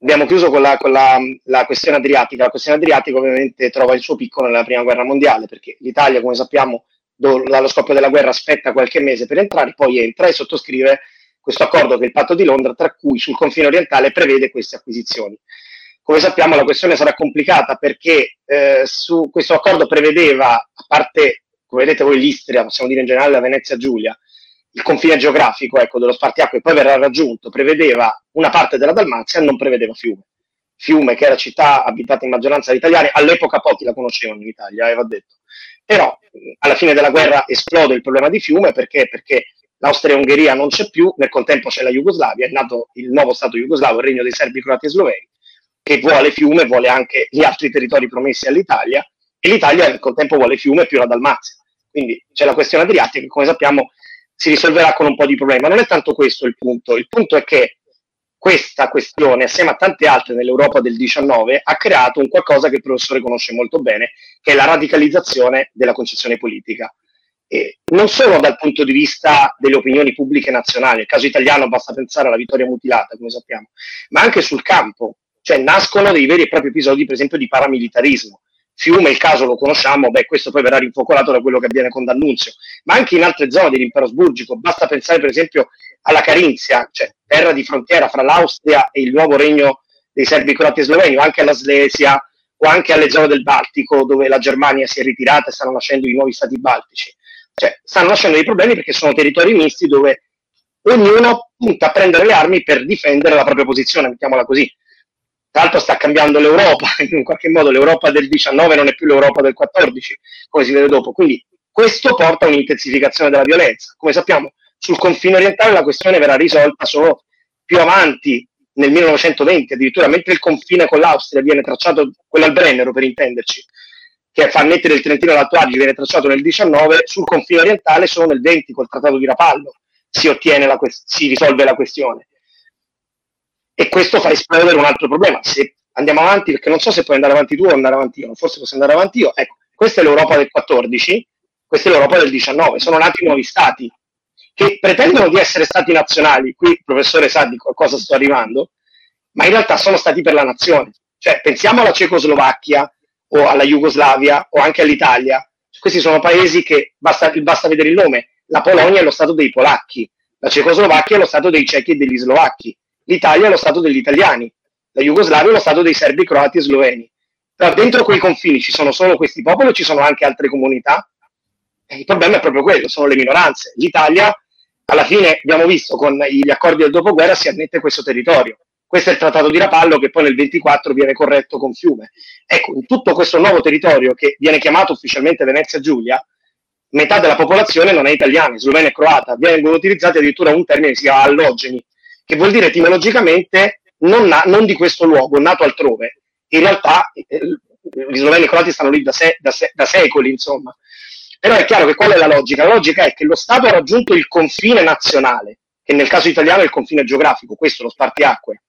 Speaker 3: abbiamo chiuso con, la, con la, la, questione adriatica. La questione adriatica ovviamente trova il suo picco nella prima guerra mondiale, perché l'Italia, come sappiamo, dallo scoppio della guerra aspetta qualche mese per entrare, poi entra e sottoscrive questo accordo che è il patto di Londra, tra cui sul confine orientale prevede queste acquisizioni. Come sappiamo la questione sarà complicata perché eh, su questo accordo prevedeva, a parte, come vedete voi, l'Istria, possiamo dire in generale la Venezia Giulia, il confine geografico ecco, dello Spartiacque poi verrà raggiunto, prevedeva una parte della Dalmazia e non prevedeva Fiume. Fiume, che era città abitata in maggioranza da italiani, all'epoca pochi la conoscevano in Italia, aveva detto. Però alla fine della guerra esplode il problema di Fiume perché, perché l'Austria-Ungheria non c'è più, nel contempo c'è la Jugoslavia, è nato il nuovo Stato jugoslavo, il regno dei serbi, croati e sloveni, che vuole Fiume, vuole anche gli altri territori promessi all'Italia, e l'Italia nel contempo vuole Fiume più la Dalmazia. Quindi c'è la questione adriatica che, come sappiamo, si risolverà con un po' di problemi. Ma non è tanto questo il punto. Il punto è che questa questione, assieme a tante altre nell'Europa del 19, ha creato un qualcosa che il professore conosce molto bene, che è la radicalizzazione della concezione politica. E non solo dal punto di vista delle opinioni pubbliche nazionali, nel caso italiano basta pensare alla vittoria mutilata, come sappiamo, ma anche sul campo, cioè nascono dei veri e propri episodi, per esempio, di paramilitarismo. Fiume, il caso lo conosciamo, beh, questo poi verrà rinfocolato da quello che avviene con D'Annunzio, ma anche in altre zone dell'impero asburgico, basta pensare per esempio alla Carinzia, cioè terra di frontiera fra l'Austria e il nuovo regno dei serbi, croati e sloveni, o anche alla Slesia, o anche alle zone del Baltico, dove la Germania si è ritirata e stanno nascendo i nuovi stati baltici. Cioè, stanno nascendo dei problemi perché sono territori misti dove ognuno punta a prendere le armi per difendere la propria posizione, mettiamola così. Tra l'altro sta cambiando l'Europa, in qualche modo l'Europa del 19 non è più l'Europa del 14, come si vede dopo. Quindi questo porta a un'intensificazione della violenza. Come sappiamo, sul confine orientale la questione verrà risolta solo più avanti, nel 1920, addirittura mentre il confine con l'Austria viene tracciato, quello al Brennero per intenderci, che fa mettere il Trentino e l'Alto Adige, viene tracciato nel 19, sul confine orientale solo nel 20 col Trattato di Rapallo si, la, si risolve la questione. E questo fa esplodere un altro problema. Se andiamo avanti, perché non so se puoi andare avanti tu o andare avanti io, forse posso andare avanti io. Ecco, questa è l'Europa del 14, questa è l'Europa del 19, sono nati nuovi stati che pretendono di essere stati nazionali, qui il professore sa di cosa sto arrivando, ma in realtà sono stati per la nazione. Cioè, pensiamo alla Cecoslovacchia o alla Jugoslavia o anche all'Italia. Questi sono paesi che basta, basta vedere il nome. La Polonia è lo stato dei polacchi, la Cecoslovacchia è lo stato dei cechi e degli slovacchi, l'Italia è lo stato degli italiani, la Jugoslavia è lo stato dei serbi, croati e sloveni. Però dentro quei confini ci sono solo questi popoli ci sono anche altre comunità? E il problema è proprio quello, sono le minoranze. L'Italia, alla fine, abbiamo visto con gli accordi del dopoguerra, si annette questo territorio. Questo è il trattato di Rapallo che poi nel 24 viene corretto con Fiume. Ecco, in tutto questo nuovo territorio che viene chiamato ufficialmente Venezia Giulia, metà della popolazione non è italiana, slovena e croata. Vengono utilizzati addirittura un termine che si chiama allogeni, che vuol dire etimologicamente non, na- non di questo luogo, nato altrove. In realtà eh, gli sloveni e croati stanno lì da, se- da, se- da secoli, insomma. Però è chiaro che qual è la logica? La logica è che lo Stato ha raggiunto il confine nazionale, che nel caso italiano è il confine geografico, questo è lo spartiacque.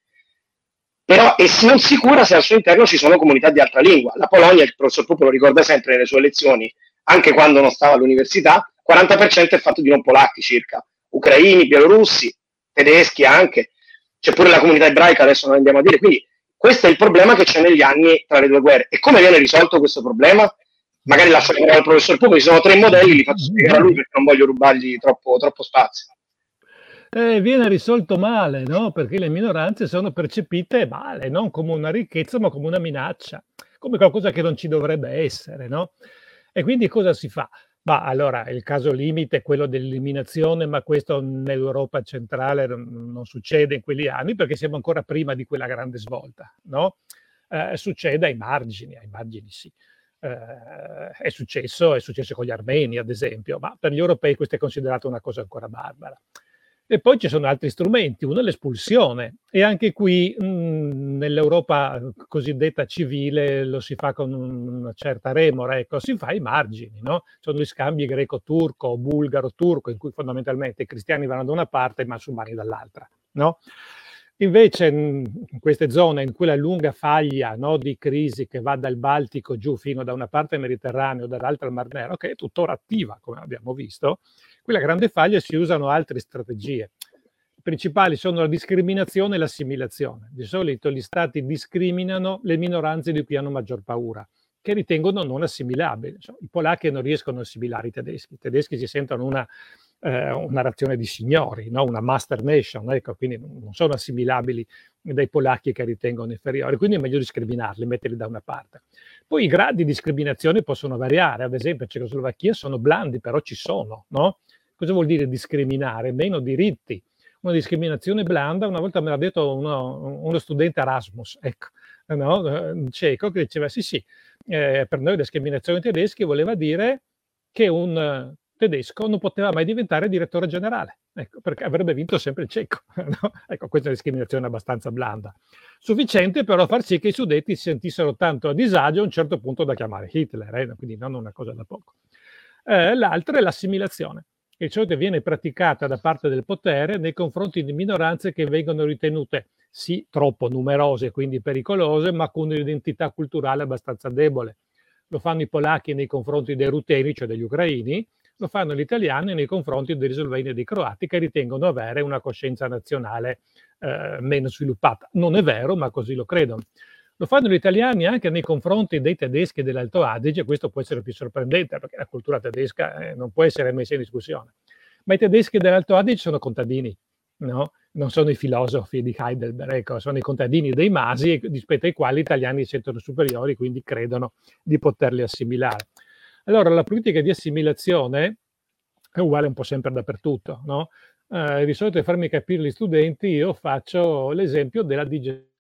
Speaker 3: Però e non si cura se al suo interno ci sono comunità di altra lingua. La Polonia, il professor Pupo lo ricorda sempre nelle sue lezioni, anche quando non stava all'università, 40% è fatto di non polacchi circa, ucraini, bielorussi, tedeschi anche c'è pure la comunità ebraica, adesso non andiamo a dire. Quindi questo è il problema che c'è negli anni tra le due guerre. E come viene risolto questo problema? Magari lascio la parola al professor Pupo, ci sono tre modelli, li faccio spiegare a lui perché non voglio rubargli troppo, troppo spazio.
Speaker 2: Eh, viene risolto male, no? Perché le minoranze sono percepite male, non come una ricchezza, ma come una minaccia, come qualcosa che non ci dovrebbe essere, no? E quindi cosa si fa? Ma allora il caso limite è quello dell'eliminazione, ma questo nell'Europa centrale non succede in quegli anni perché siamo ancora prima di quella grande svolta, no? Eh, succede ai margini, ai margini sì. Eh, è, successo, è successo con gli armeni, ad esempio, ma per gli europei questo è considerato una cosa ancora barbara. E poi ci sono altri strumenti, uno è l'espulsione e anche qui mh, nell'Europa cosiddetta civile lo si fa con una certa remora, ecco, si fa ai margini, no? Sono gli scambi greco-turco, bulgaro-turco, in cui fondamentalmente i cristiani vanno da una parte e i musulmani dall'altra, no? Invece in queste zone in cui la lunga faglia no, di crisi che va dal Baltico giù fino da una parte Mediterraneo, dall'altra al Mar Nero, che è tuttora attiva, come abbiamo visto, Qui la grande faglia si usano altre strategie. Le principali sono la discriminazione e l'assimilazione. Di solito gli stati discriminano le minoranze di cui hanno maggior paura, che ritengono non assimilabili. I polacchi non riescono a assimilare i tedeschi. I tedeschi si sentono una, eh, una nazione di signori, no? una master nation, ecco, quindi non sono assimilabili dai polacchi che ritengono inferiori, quindi è meglio discriminarli, metterli da una parte. Poi i gradi di discriminazione possono variare, ad esempio in Cecoslovacchia sono blandi, però ci sono, no? Cosa vuol dire discriminare? Meno diritti. Una discriminazione blanda, una volta me l'ha detto uno, uno studente Erasmus, ecco, no? cieco, che diceva sì sì, eh, per noi discriminazione tedeschi voleva dire che un tedesco non poteva mai diventare direttore generale, ecco, perché avrebbe vinto sempre il cieco. No? Ecco, questa è una discriminazione abbastanza blanda. Sufficiente però a far sì che i suddetti si sentissero tanto a disagio a un certo punto da chiamare Hitler, eh? quindi non una cosa da poco. Eh, l'altra è l'assimilazione che di solito viene praticata da parte del potere nei confronti di minoranze che vengono ritenute sì troppo numerose, quindi pericolose, ma con un'identità culturale abbastanza debole. Lo fanno i polacchi nei confronti dei ruteni, cioè degli ucraini, lo fanno gli italiani nei confronti dei sloveni e dei croati che ritengono avere una coscienza nazionale eh, meno sviluppata. Non è vero, ma così lo credono. Lo fanno gli italiani anche nei confronti dei tedeschi dell'Alto Adige, questo può essere più sorprendente perché la cultura tedesca eh, non può essere messa in discussione. Ma i tedeschi dell'Alto Adige sono contadini, no? non sono i filosofi di Heidelberg, ecco, sono i contadini dei masi rispetto ai quali gli italiani si sentono superiori, quindi credono di poterli assimilare. Allora la politica di assimilazione è uguale un po' sempre dappertutto, no? Eh, di solito per farmi capire gli studenti io faccio l'esempio della digestione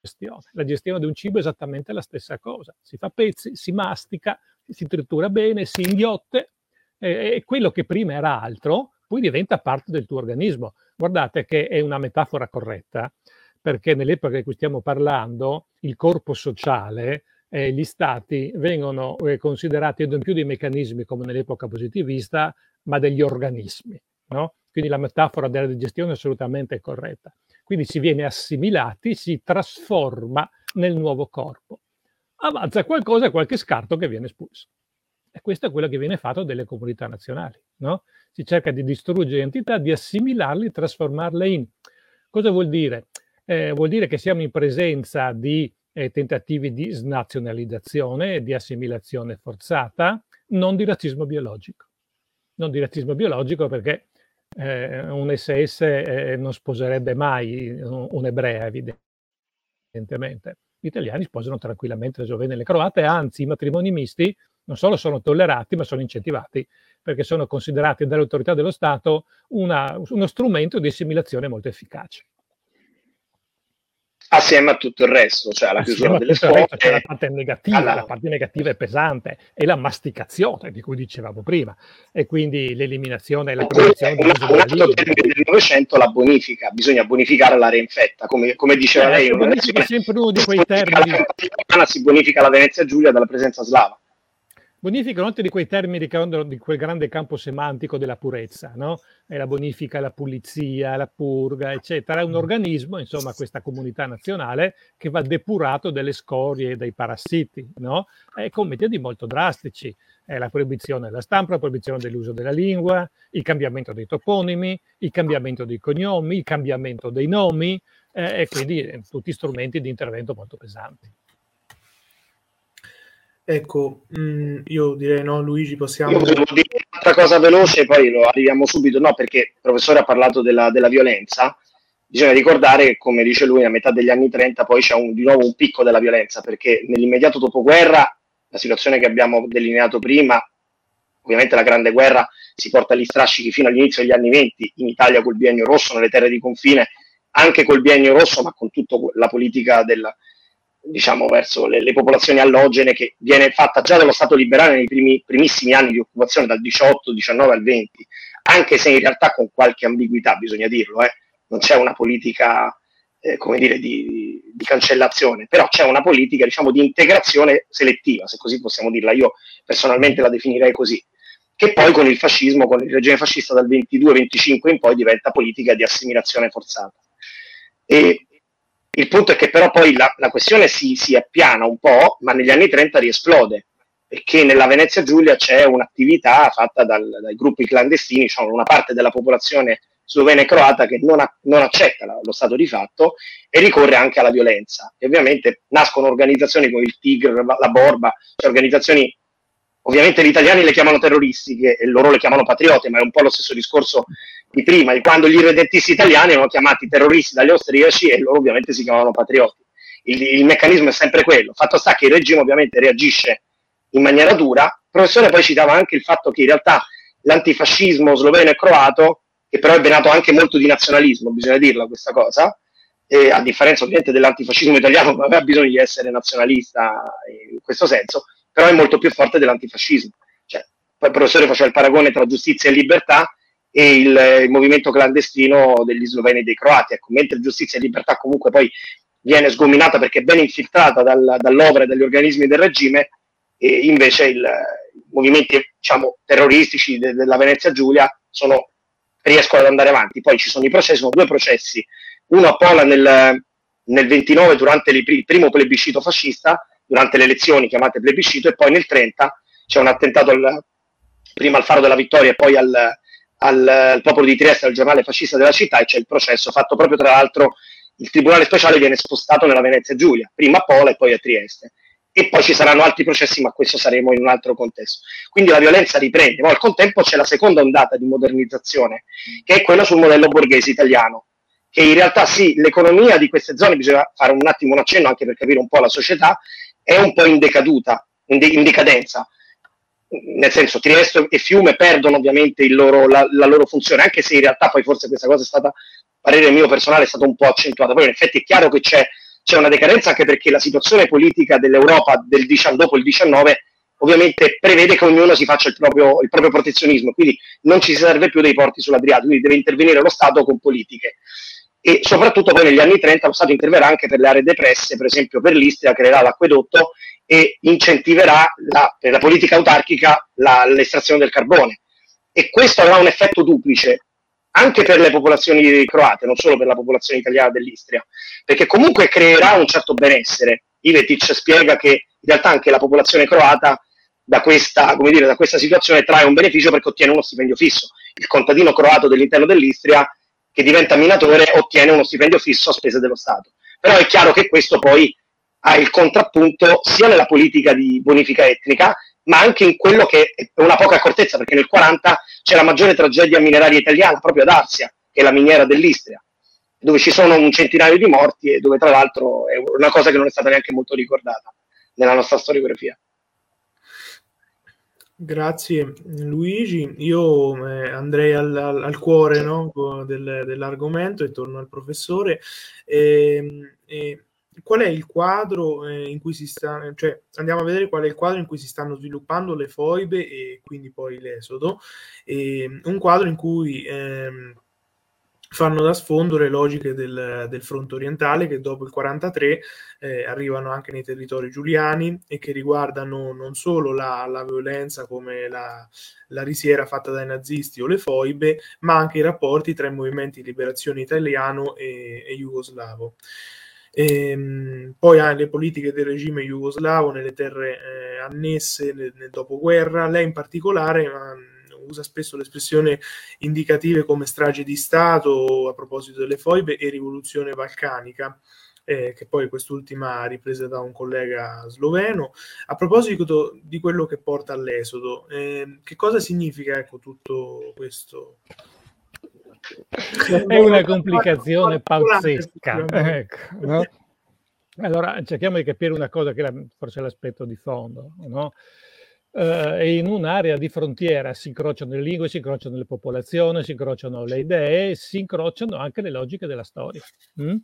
Speaker 2: gestione. La gestione di un cibo è esattamente la stessa cosa. Si fa pezzi, si mastica, si tritura bene, si inghiotte e, e quello che prima era altro poi diventa parte del tuo organismo. Guardate che è una metafora corretta perché nell'epoca di cui stiamo parlando il corpo sociale eh, gli stati vengono eh, considerati non più dei meccanismi come nell'epoca positivista, ma degli organismi. No? Quindi la metafora della digestione è assolutamente corretta. quindi si viene assimilati, si trasforma nel nuovo corpo. Avanza qualcosa, qualche scarto che viene espulso. E questo è quello che viene fatto dalle comunità nazionali. No? Si cerca di distruggere entità, di assimilarle, trasformarle in. Cosa vuol dire? Eh, vuol dire che siamo in presenza di eh, tentativi di snazionalizzazione, di assimilazione forzata, non di razzismo biologico. Non di razzismo biologico perché eh, un SS eh, non sposerebbe mai un'ebrea, evidentemente. Gli italiani sposano tranquillamente le giovani e le croate, anzi i matrimoni misti non solo sono tollerati, ma sono incentivati, perché sono considerati dalle autorità dello Stato una, uno strumento di assimilazione molto efficace
Speaker 3: assieme a tutto il resto, cioè alla chiusura delle scuole.
Speaker 2: C'è la parte negativa, alla... la parte negativa è pesante, e la masticazione di cui dicevamo prima, e quindi l'eliminazione e la
Speaker 3: della del Novecento la bonifica, bisogna bonificare la reinfetta, come, come diceva eh, lei.
Speaker 2: È sempre uno di quei termini.
Speaker 3: Si bonifica la Venezia Giulia dalla presenza slava.
Speaker 2: Bonifica non di quei termini di quel grande campo semantico della purezza, no? È la bonifica, la pulizia, la purga, eccetera. È un organismo, insomma, questa comunità nazionale che va depurato delle scorie e dai parassiti, no? E con metodi molto drastici. È la proibizione della stampa, la proibizione dell'uso della lingua, il cambiamento dei toponimi, il cambiamento dei cognomi, il cambiamento dei nomi, eh, e quindi eh, tutti strumenti di intervento molto pesanti.
Speaker 1: Ecco, mh, mm, io direi no, Luigi, possiamo...
Speaker 3: Io dire un'altra cosa veloce, poi lo arriviamo subito, no, perché il professore ha parlato della, della violenza, bisogna ricordare che, come dice lui, a metà degli anni 30 poi c'è un, di nuovo un picco della violenza, perché nell'immediato dopoguerra, la situazione che abbiamo delineato prima, ovviamente la Grande Guerra si porta agli strascichi fino all'inizio degli anni 20, in Italia col biennio rosso, nelle terre di confine, anche col biennio rosso, ma con tutta la politica della diciamo, verso le, le, popolazioni allogene che viene fatta già dallo Stato liberale nei primi, primissimi anni di occupazione, dal 18, 19 al 20, anche se in realtà con qualche ambiguità, bisogna dirlo, eh, non c'è una politica eh, come dire, di, di, cancellazione, però c'è una politica diciamo, di integrazione selettiva, se così possiamo dirla, io personalmente la definirei così, che poi con il fascismo, con il regime fascista dal 22-25 in poi diventa politica di assimilazione forzata. E il punto è che però poi la, la questione si, si, appiana un po', ma negli anni 30 riesplode, perché nella Venezia Giulia c'è un'attività fatta dal, dai gruppi clandestini, cioè una parte della popolazione slovena e croata che non, ha, non accetta la, lo stato di fatto e ricorre anche alla violenza. E ovviamente nascono organizzazioni come il Tigre, la Borba, cioè organizzazioni Ovviamente gli italiani le chiamano terroristiche e loro le chiamano patriote, ma è un po' lo stesso discorso di prima, quando gli irredentisti italiani erano chiamati terroristi dagli austriaci e loro ovviamente si chiamavano patrioti. Il, il, meccanismo è sempre quello. Fatto sta che il regime ovviamente reagisce in maniera dura. Il professore poi citava anche il fatto che in realtà l'antifascismo sloveno e croato, che però è venato anche molto di nazionalismo, bisogna dirla questa cosa, e a differenza ovviamente dell'antifascismo italiano, non aveva bisogno di essere nazionalista in questo senso, però è molto più forte dell'antifascismo. Cioè, poi il professore faceva il paragone tra giustizia e libertà e il, il movimento clandestino degli sloveni e dei croati. Ecco, mentre giustizia e libertà comunque poi viene sgominata perché è ben infiltrata dal, dall'opera e dagli organismi del regime, e invece il, i movimenti diciamo, terroristici de, della Venezia Giulia sono, riescono ad andare avanti. Poi ci sono i processi, sono due processi, uno a Pola nel, nel 29 durante il primo plebiscito fascista durante le elezioni chiamate plebiscito e poi nel 30 c'è un attentato al, prima al Faro della Vittoria e poi al, al, al, popolo di Trieste, al giornale fascista della città e c'è il processo fatto proprio tra l'altro il tribunale speciale viene spostato nella Venezia Giulia, prima a Pola e poi a Trieste. E poi ci saranno altri processi, ma questo saremo in un altro contesto. Quindi la violenza riprende, ma al contempo c'è la seconda ondata di modernizzazione, che è quella sul modello borghese italiano, che in realtà sì, l'economia di queste zone, bisogna fare un attimo un accenno anche per capire un po' la società, è un po' in decaduta, in, de- in decadenza. Nel senso, Trieste e Fiume perdono ovviamente loro, la, la, loro funzione, anche se in realtà poi forse questa cosa è stata, parere mio personale, è stata un po' accentuata. Poi in effetti è chiaro che c'è, c'è una decadenza anche perché la situazione politica dell'Europa del, dopo il 19 ovviamente prevede che ognuno si faccia il proprio, il proprio protezionismo, quindi non ci serve più dei porti sull'Adriatico, quindi deve intervenire lo Stato con politiche e soprattutto poi negli anni 30 lo Stato interverrà anche per le aree depresse, per esempio per l'Istria, creerà l'acquedotto e incentiverà la, per la politica autarchica la, l'estrazione del carbone. E questo avrà un effetto duplice. anche per le popolazioni croate, non solo per la popolazione italiana dell'Istria, perché comunque creerà un certo benessere. Ivetic spiega che in realtà anche la popolazione croata da questa, dire, da questa situazione trae un beneficio perché ottiene uno stipendio fisso. Il contadino croato dell'interno dell'Istria che diventa minatore ottiene uno stipendio fisso a spese dello Stato. Però è chiaro che questo poi ha il contrappunto sia nella politica di bonifica etnica, ma anche in quello che è una poca accortezza, perché nel 40 c'è la maggiore tragedia mineraria italiana, proprio ad Arsia, che è la miniera dell'Istria, dove ci sono un centinaio di morti e dove tra l'altro è una cosa che non è stata neanche molto ricordata nella nostra storiografia.
Speaker 1: Grazie Luigi, io eh, andrei al, al, al cuore no, del, dell'argomento e torno al professore. E, ehm, e qual è il quadro eh, in cui si sta, cioè andiamo a vedere qual è il quadro in cui si stanno sviluppando le foibe e quindi poi l'esodo, e, un quadro in cui ehm, fanno da sfondo le logiche del, del fronte orientale che dopo il 43 eh, arrivano anche nei territori giuliani e che riguardano non solo la, la violenza come la, la, risiera fatta dai nazisti o le foibe, ma anche i rapporti tra i movimenti di liberazione italiano e, e jugoslavo. Ehm, poi ha le politiche del regime jugoslavo nelle terre eh, annesse nel, nel, dopoguerra. Lei in particolare um, usa spesso l'espressione indicative come strage di Stato a proposito delle foibe e rivoluzione balcanica. Eh, che poi quest'ultima ripresa da un collega sloveno. A proposito di quello che porta all'esodo, eh, che cosa significa ecco, tutto questo?
Speaker 2: È una complicazione pazzesca. Ecco, no? Allora cerchiamo di capire una cosa che è forse l'aspetto di fondo. No? Uh, in un'area di frontiera si incrociano le lingue, si incrociano le popolazioni, si incrociano le idee, si incrociano anche le logiche della storia. Mm?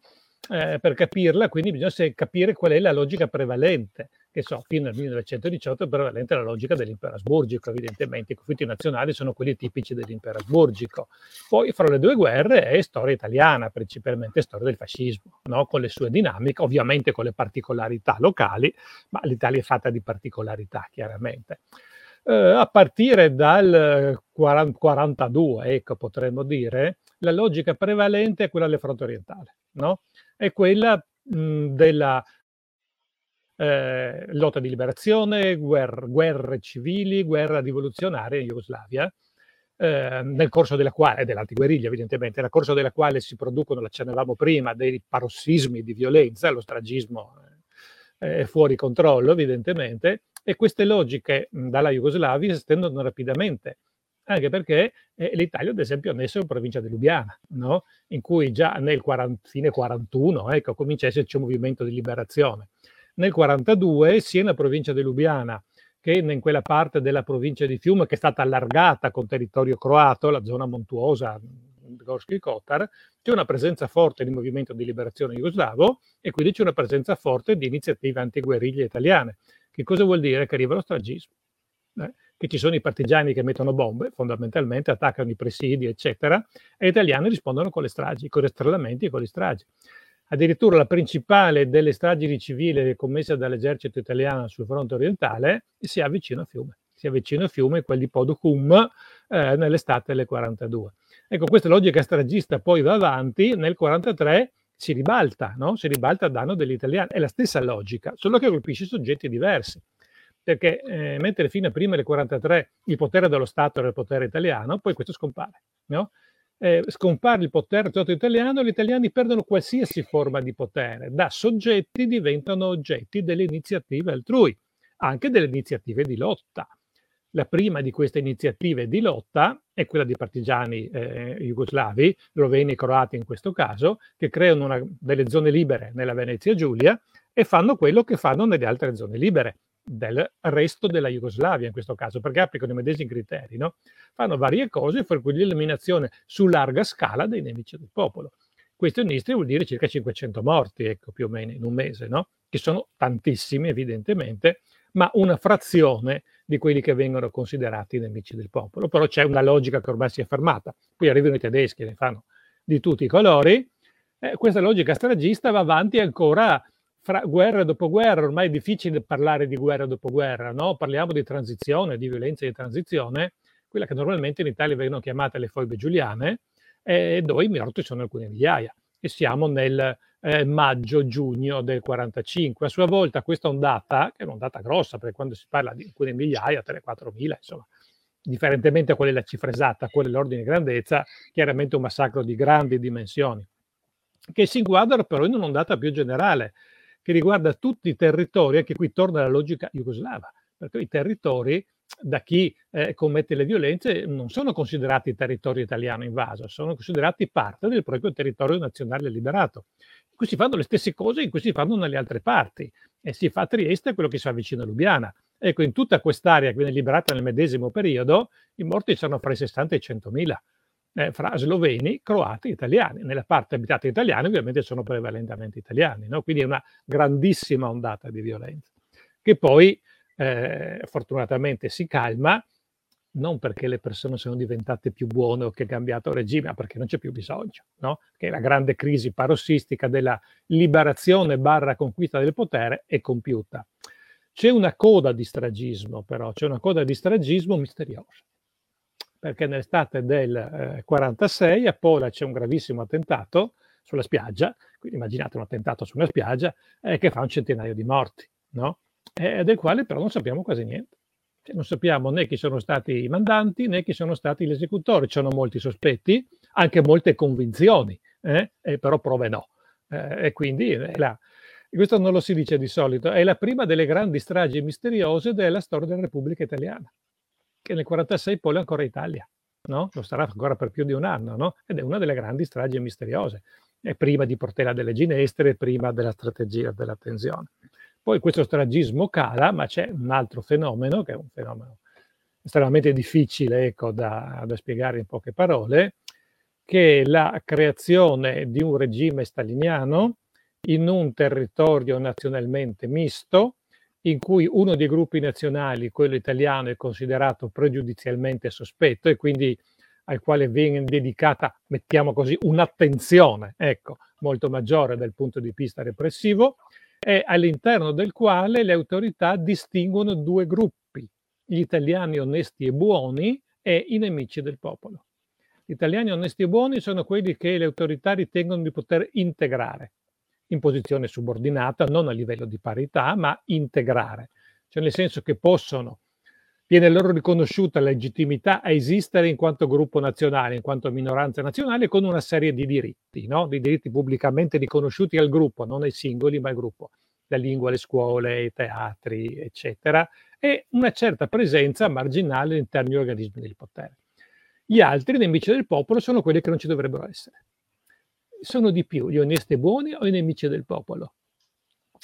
Speaker 2: Eh, per capirla, quindi bisogna capire qual è la logica prevalente che so, fino al 1918 è prevalente la logica dell'impero asburgico, evidentemente i conflitti nazionali sono quelli tipici dell'impero asburgico. Poi fra le due guerre è storia italiana, principalmente storia del fascismo, no? con le sue dinamiche, ovviamente con le particolarità locali, ma l'Italia è fatta di particolarità, chiaramente. Eh, a partire dal 40, 42, ecco, potremmo dire, la logica prevalente è quella del fronte orientale, no? È quella mh, della eh, lotta di liberazione, guerre, guerre, civili, guerra rivoluzionaria in Jugoslavia, eh, nel corso della quale, dell'antiguerriglia evidentemente, nel corso della quale si producono, l'accennavamo prima, dei parossismi di violenza, lo stragismo eh, è fuori controllo evidentemente, e queste logiche dalla Jugoslavia si estendono rapidamente anche perché eh, l'Italia, ad esempio, ha messo in provincia di Lubiana, no? in cui già nel 40, fine 41 ecco, comincia a esserci un movimento di liberazione nel 1942 sia nella provincia di Lubiana che in quella parte della provincia di Fiume che è stata allargata con territorio croato, la zona montuosa Gorski Kotar, c'è una presenza forte di movimento di liberazione jugoslavo e quindi c'è una presenza forte di iniziative antiguerriglie italiane. Che cosa vuol dire? Che arriva lo stragismo. Eh? Che ci sono i partigiani che mettono bombe, fondamentalmente attaccano i presidi, eccetera, e gli italiani rispondono con le stragi, con i rastrellamenti e con le stragi. Addirittura la principale delle stragi di civile commesse dall'esercito italiano sul fronte orientale si avvicina a Fiume. Si avvicina a Fiume, quel di Poducum, eh, nell'estate del 42. Ecco, questa logica stragista poi va avanti, nel 43 si ribalta, no? si ribalta a danno degli italiani. È la stessa logica, solo che colpisce soggetti diversi. Perché eh, mentre fino a prima del 43 il potere dello Stato era il potere italiano, poi questo scompare. No? Eh, scompare il potere stato italiano, gli italiani perdono qualsiasi forma di potere, da soggetti diventano oggetti delle iniziative altrui, anche delle iniziative di lotta. La prima di queste iniziative di lotta è quella di partigiani eh, jugoslavi, roveni e croati in questo caso, che creano una, delle zone libere nella Venezia Giulia e fanno quello che fanno nelle altre zone libere del resto della Jugoslavia in questo caso, perché applicano i medesimi criteri, no? fanno varie cose, per cui l'eliminazione su larga scala dei nemici del popolo. Questo in Istria vuol dire circa 500 morti, ecco, più o meno in un mese, no? che sono tantissimi evidentemente, ma una frazione di quelli che vengono considerati nemici del popolo. Però c'è una logica che ormai si è fermata. Poi arrivano i tedeschi, ne fanno di tutti i colori. Eh, questa logica stragista va avanti ancora fra guerra dopo guerra, ormai è difficile parlare di guerra dopo guerra, no? parliamo di transizione, di violenza di transizione, quella che normalmente in Italia vengono chiamate le foibe giuliane, e noi morti sono alcune migliaia e siamo nel eh, maggio-giugno del 45. A sua volta questa ondata, che è un'ondata grossa, perché quando si parla di alcune migliaia, 3-4 mila, insomma, differentemente a quella della cifra esatta, quella dell'ordine di grandezza, chiaramente un massacro di grandi dimensioni, che si inquadra però in un'ondata più generale, che riguarda tutti i territori, anche qui torna la logica jugoslava, perché i territori da chi eh, commette le violenze non sono considerati territorio italiano invaso, sono considerati parte del proprio territorio nazionale liberato. Qui si fanno le stesse cose in cui si fanno nelle altre parti e si fa a Trieste quello che si fa vicino a Lubiana. Ecco, in tutta quest'area che viene liberata nel medesimo periodo, i morti sono fra i 60 e i 100.000, eh, fra sloveni, croati e italiani. Nella parte abitata italiana ovviamente sono prevalentemente italiani, no? quindi è una grandissima ondata di violenza, che poi eh, fortunatamente si calma, non perché le persone sono diventate più buone o che è cambiato regime, ma perché non c'è più bisogno, no? che la grande crisi parossistica della liberazione barra conquista del potere è compiuta. C'è una coda di stragismo, però, c'è una coda di stragismo misteriosa, perché nell'estate del eh, 46 a Pola c'è un gravissimo attentato sulla spiaggia, quindi immaginate un attentato su una spiaggia, eh, che fa un centinaio di morti, no? eh, del quale però non sappiamo quasi niente. Cioè, non sappiamo né chi sono stati i mandanti né chi sono stati gli esecutori. Ci sono molti sospetti, anche molte convinzioni, eh? però prove no. Eh, e quindi la, questo non lo si dice di solito, è la prima delle grandi stragi misteriose della storia della Repubblica Italiana, che nel 1946 poi è ancora Italia, no? lo sarà ancora per più di un anno, no? ed è una delle grandi stragi misteriose, è prima di Portella delle Ginestre, prima della strategia della tensione. Poi questo stragismo cala, ma c'è un altro fenomeno, che è un fenomeno estremamente difficile ecco, da, da spiegare in poche parole, che è la creazione di un regime staliniano in un territorio nazionalmente misto, in cui uno dei gruppi nazionali, quello italiano, è considerato pregiudizialmente sospetto e quindi al quale viene dedicata, mettiamo così, un'attenzione, ecco, molto maggiore dal punto di vista repressivo, e all'interno del quale le autorità distinguono due gruppi, gli italiani onesti e buoni e i nemici del popolo. Gli italiani onesti e buoni sono quelli che le autorità ritengono di poter integrare, in posizione subordinata, non a livello di parità, ma integrare, cioè nel senso che possono, viene loro riconosciuta la legittimità a esistere in quanto gruppo nazionale, in quanto minoranza nazionale, con una serie di diritti, no? di diritti pubblicamente riconosciuti al gruppo, non ai singoli, ma al gruppo, la lingua, le scuole, i teatri, eccetera, e una certa presenza marginale all'interno degli organismi del potere. Gli altri nemici del popolo sono quelli che non ci dovrebbero essere sono di più gli onesti e buoni o i nemici del popolo?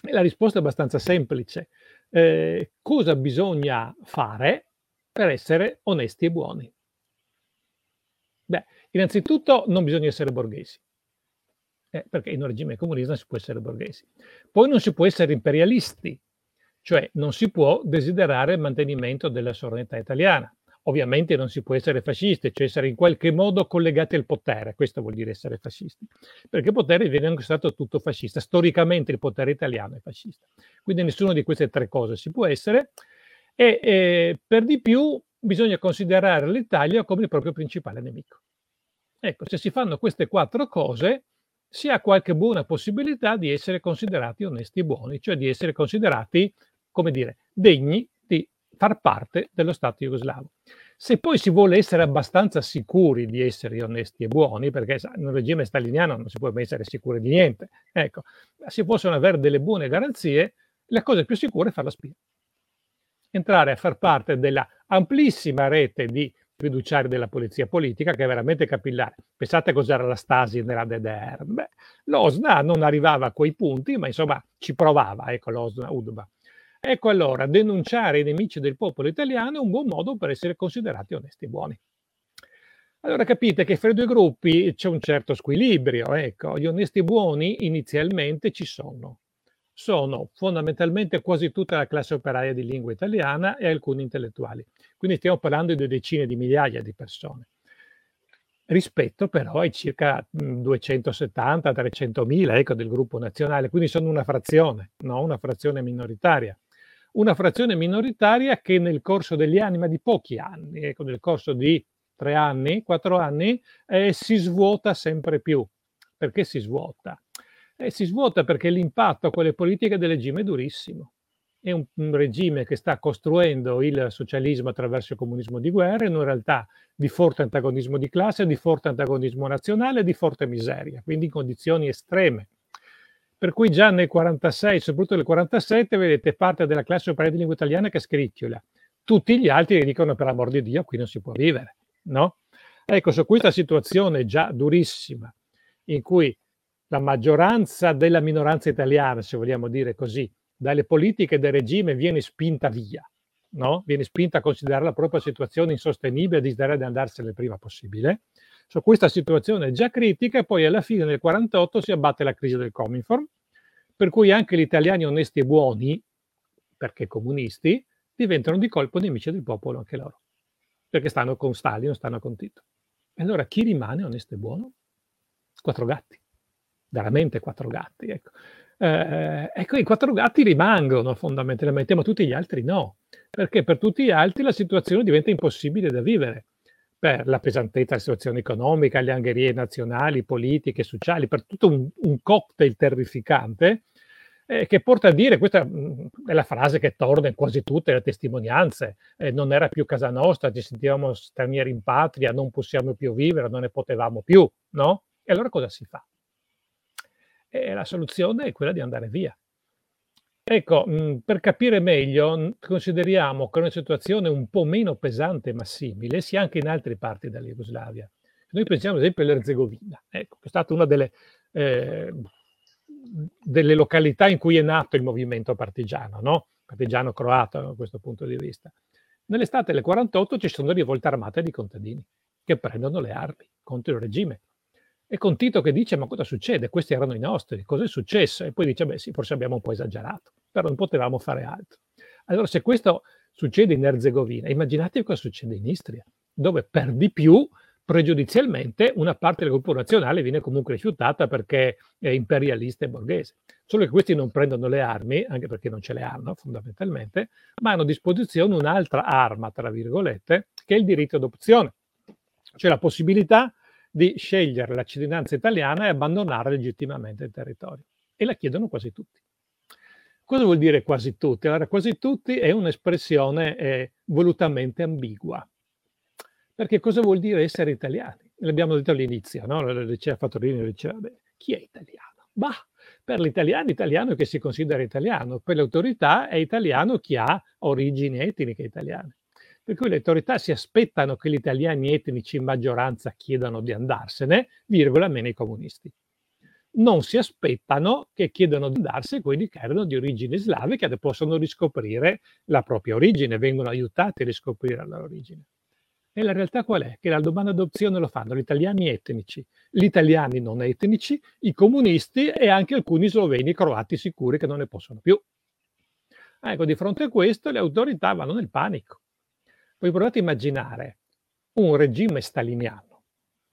Speaker 2: E la risposta è abbastanza semplice. Eh, cosa bisogna fare per essere onesti e buoni? Beh, innanzitutto non bisogna essere borghesi, eh, perché in un regime comunista si può essere borghesi. Poi non si può essere imperialisti, cioè non si può desiderare il mantenimento della sovranità italiana. Ovviamente non si può essere fascisti, cioè essere in qualche modo collegati al potere, questo vuol dire essere fascisti, perché il potere viene anche stato tutto fascista, storicamente il potere italiano è fascista, quindi nessuna di queste tre cose si può essere e eh, per di più bisogna considerare l'Italia come il proprio principale nemico. Ecco, se si fanno queste quattro cose, si ha qualche buona possibilità di essere considerati onesti e buoni, cioè di essere considerati, come dire, degni far parte dello Stato jugoslavo. Se poi si vuole essere abbastanza sicuri di essere onesti e buoni, perché in un regime staliniano non si può mai essere sicuri di niente, ecco, si possono avere delle buone garanzie, la cosa più sicura è fare la spia. Entrare a far parte della amplissima rete di fiduciari della polizia politica che è veramente capillare. Pensate cos'era la Stasi nella DDR. Beh, l'OSNA non arrivava a quei punti, ma insomma ci provava, ecco l'OSNA UDBA. Ecco allora, denunciare i nemici del popolo italiano è un buon modo per essere considerati onesti e buoni. Allora capite che fra i due gruppi c'è un certo squilibrio, ecco, gli onesti e buoni inizialmente ci sono. Sono fondamentalmente quasi tutta la classe operaia di lingua italiana e alcuni intellettuali. Quindi stiamo parlando di decine di migliaia di persone. Rispetto però ai circa 270-300 mila ecco, del gruppo nazionale, quindi sono una frazione, no? una frazione minoritaria una frazione minoritaria che nel corso degli anni, ma di pochi anni, ecco, nel corso di tre anni, quattro anni, eh, si svuota sempre più. Perché si svuota? Eh, si svuota perché l'impatto a quelle politiche del regime è durissimo. È un, un, regime che sta costruendo il socialismo attraverso il comunismo di guerra in una realtà di forte antagonismo di classe, di forte antagonismo nazionale, di forte miseria, quindi in condizioni estreme. Per cui già nel 46, soprattutto nel 47, vedete parte della classe operaia di lingua italiana che scricchiola. Tutti gli altri dicono per amor di Dio, qui non si può vivere, no? Ecco, su questa situazione già durissima, in cui la maggioranza della minoranza italiana, se vogliamo dire così, dalle politiche del regime viene spinta via, no? viene spinta a considerare la propria situazione insostenibile e a desiderare di andarsene il prima possibile. Su questa situazione già critica poi alla fine del 48 si abbatte la crisi del Cominform, per cui anche gli italiani onesti e buoni, perché comunisti, diventano di colpo nemici del popolo anche loro, perché stanno con Stalin, stanno con Tito. E allora chi rimane onesto e buono? Quattro gatti veramente quattro gatti. Ecco. Eh, ecco, i quattro gatti rimangono fondamentalmente, ma tutti gli altri no, perché per tutti gli altri la situazione diventa impossibile da vivere per la pesantezza della situazione economica, le angherie nazionali, politiche, sociali, per tutto un, un cocktail terrificante eh, che porta a dire, questa mm, è la frase che torna in quasi tutte le testimonianze, eh, non era più casa nostra, ci sentivamo stranieri in patria, non possiamo più vivere, non ne potevamo più, no? E allora cosa si fa? e la soluzione è quella di andare via. Ecco, mh, per capire meglio, consideriamo che una situazione un po' meno pesante ma simile sia anche in altre parti della Jugoslavia. Noi pensiamo ad esempio all'Erzegovina, ecco, che è stata una delle, eh, delle, località in cui è nato il movimento partigiano, no? partigiano croato da questo punto di vista. Nell'estate del 48 ci sono rivolte armate di contadini che prendono le armi contro il regime e con Tito che dice, ma cosa succede? Questi erano i nostri, cosa è successo? E poi dice, beh sì, forse abbiamo un po' esagerato, però non potevamo fare altro. Allora, se questo succede in Erzegovina, immaginate cosa succede in Istria, dove per di più, pregiudizialmente, una parte del gruppo nazionale viene comunque rifiutata perché è imperialista e borghese. Solo che questi non prendono le armi, anche perché non ce le hanno fondamentalmente, ma hanno a disposizione un'altra arma, tra virgolette, che è il diritto d'opzione, cioè la possibilità di scegliere la cittadinanza italiana e abbandonare legittimamente il territorio. E la chiedono quasi tutti. Cosa vuol dire quasi tutti? Allora, quasi tutti è un'espressione eh, volutamente ambigua. Perché cosa vuol dire essere italiani? L'abbiamo detto all'inizio, no? Diceva Fattorini, diceva, beh, chi è italiano? Bah, per l'italiano, italiano che si considera italiano, per le autorità è italiano chi ha origini etniche italiane. Per cui le autorità si aspettano che gli italiani etnici in maggioranza chiedano di andarsene, virgola, meno i comunisti. Non si aspettano che chiedano di andarsene quelli che erano di origine slave, che possono riscoprire la propria origine, vengono aiutati a riscoprire la loro origine. E la realtà qual è? Che la domanda d'opzione lo fanno gli italiani etnici, gli italiani non etnici, i comunisti e anche alcuni sloveni croati sicuri che non ne possono più. Ecco, di fronte a questo le autorità vanno nel panico. Voi provate a immaginare un regime staliniano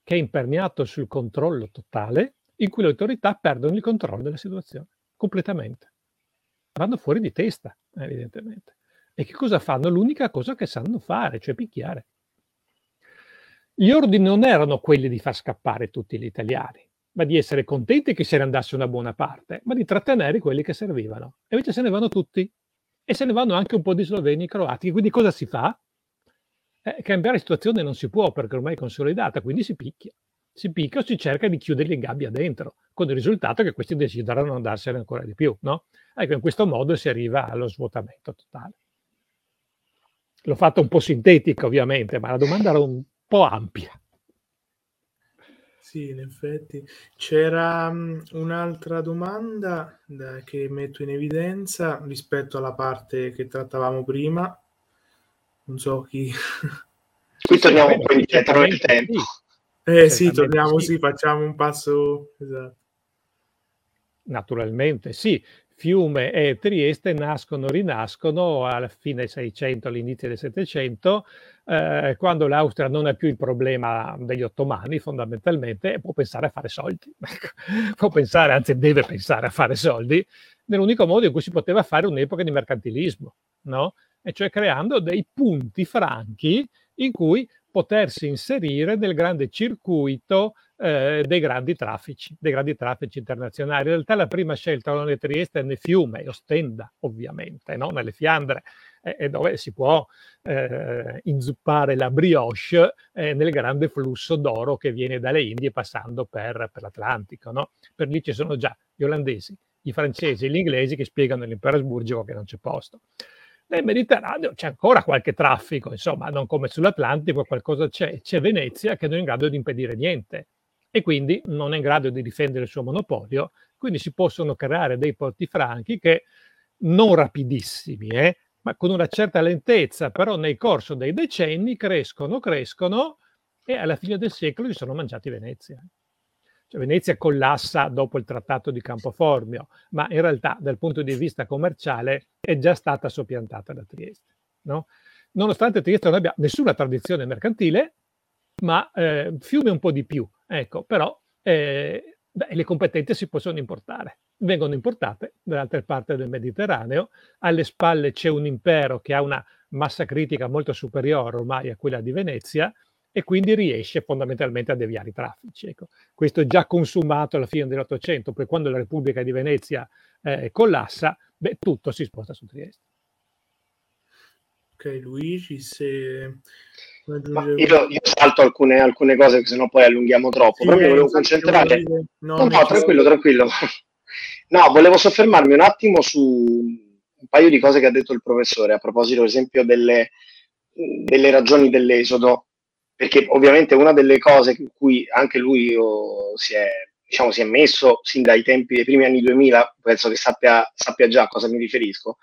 Speaker 2: che è imperniato sul controllo totale, in cui le autorità perdono il controllo della situazione, completamente. Vanno fuori di testa, evidentemente. E che cosa fanno? L'unica cosa che sanno fare, cioè picchiare. Gli ordini non erano quelli di far scappare tutti gli italiani, ma di essere contenti che se ne andasse una buona parte, ma di trattenere quelli che servivano. E invece se ne vanno tutti. E se ne vanno anche un po' di sloveni e croati. Quindi cosa si fa? Eh, cambiare situazione non si può perché ormai è consolidata, quindi si picchia. Si picchia o si cerca di chiuderli in gabbia dentro, con il risultato che questi decideranno andarsene ancora di più. No? Ecco, in questo modo si arriva allo svuotamento totale. L'ho fatto un po' sintetica ovviamente, ma la domanda era un po' ampia.
Speaker 1: Sì, in effetti. C'era un'altra domanda da, che metto in evidenza rispetto alla parte che trattavamo prima, non so chi...
Speaker 3: Qui torniamo un po' indietro nel tempo.
Speaker 1: Eh sì, torniamo, sì. sì, facciamo un passo... Esatto.
Speaker 2: Naturalmente, sì. Fiume e Trieste nascono, rinascono alla fine del 600, all'inizio del 700, eh, quando l'Austria non ha più il problema degli ottomani fondamentalmente e può pensare a fare soldi. può pensare, anzi deve pensare a fare soldi, nell'unico modo in cui si poteva fare un'epoca di mercantilismo, no? E cioè creando dei punti franchi in cui potersi inserire nel grande circuito eh, dei grandi traffici, dei grandi traffici internazionali. In realtà la prima scelta non è Trieste né Fiume, Ostenda ovviamente, no? nelle Fiandre, eh, dove si può eh, inzuppare la brioche eh, nel grande flusso d'oro che viene dalle Indie passando per, per l'Atlantico. No? Per lì ci sono già gli olandesi, i francesi e gli inglesi che spiegano all'impero asburgico che non c'è posto. Nel Mediterraneo c'è ancora qualche traffico, insomma, non come sull'Atlantico, qualcosa c'è. C'è Venezia che non è in grado di impedire niente e quindi non è in grado di difendere il suo monopolio, quindi si possono creare dei porti franchi che non rapidissimi, eh, ma con una certa lentezza, però nel corso dei decenni crescono, crescono e alla fine del secolo si sono mangiati Venezia. Cioè, Venezia collassa dopo il trattato di Campoformio, ma in realtà dal punto di vista commerciale è già stata soppiantata da Trieste. No? Nonostante Trieste non abbia nessuna tradizione mercantile, ma eh, Fiume un po' di più, ecco, però eh, beh, le competenze si possono importare, vengono importate dall'altra parte del Mediterraneo, alle spalle c'è un impero che ha una massa critica molto superiore ormai a quella di Venezia, e quindi riesce fondamentalmente a deviare i traffici. Ecco. Questo è già consumato alla fine dell'Ottocento, poi quando la Repubblica di Venezia eh, collassa, beh, tutto si sposta su Trieste.
Speaker 1: Ok, Luigi, se...
Speaker 3: Io, io, salto alcune, alcune cose, se no poi allunghiamo troppo, sì, però mi volevo concentrare... No, no, no tranquillo, tranquillo. No, volevo soffermarmi un attimo su un paio di cose che ha detto il professore, a proposito, ad esempio, delle, delle ragioni dell'esodo perché ovviamente una delle cose in cui anche lui oh, si, è, diciamo, si, è, messo sin dai tempi dei primi anni 2000, penso che sappia, sappia già a cosa mi riferisco,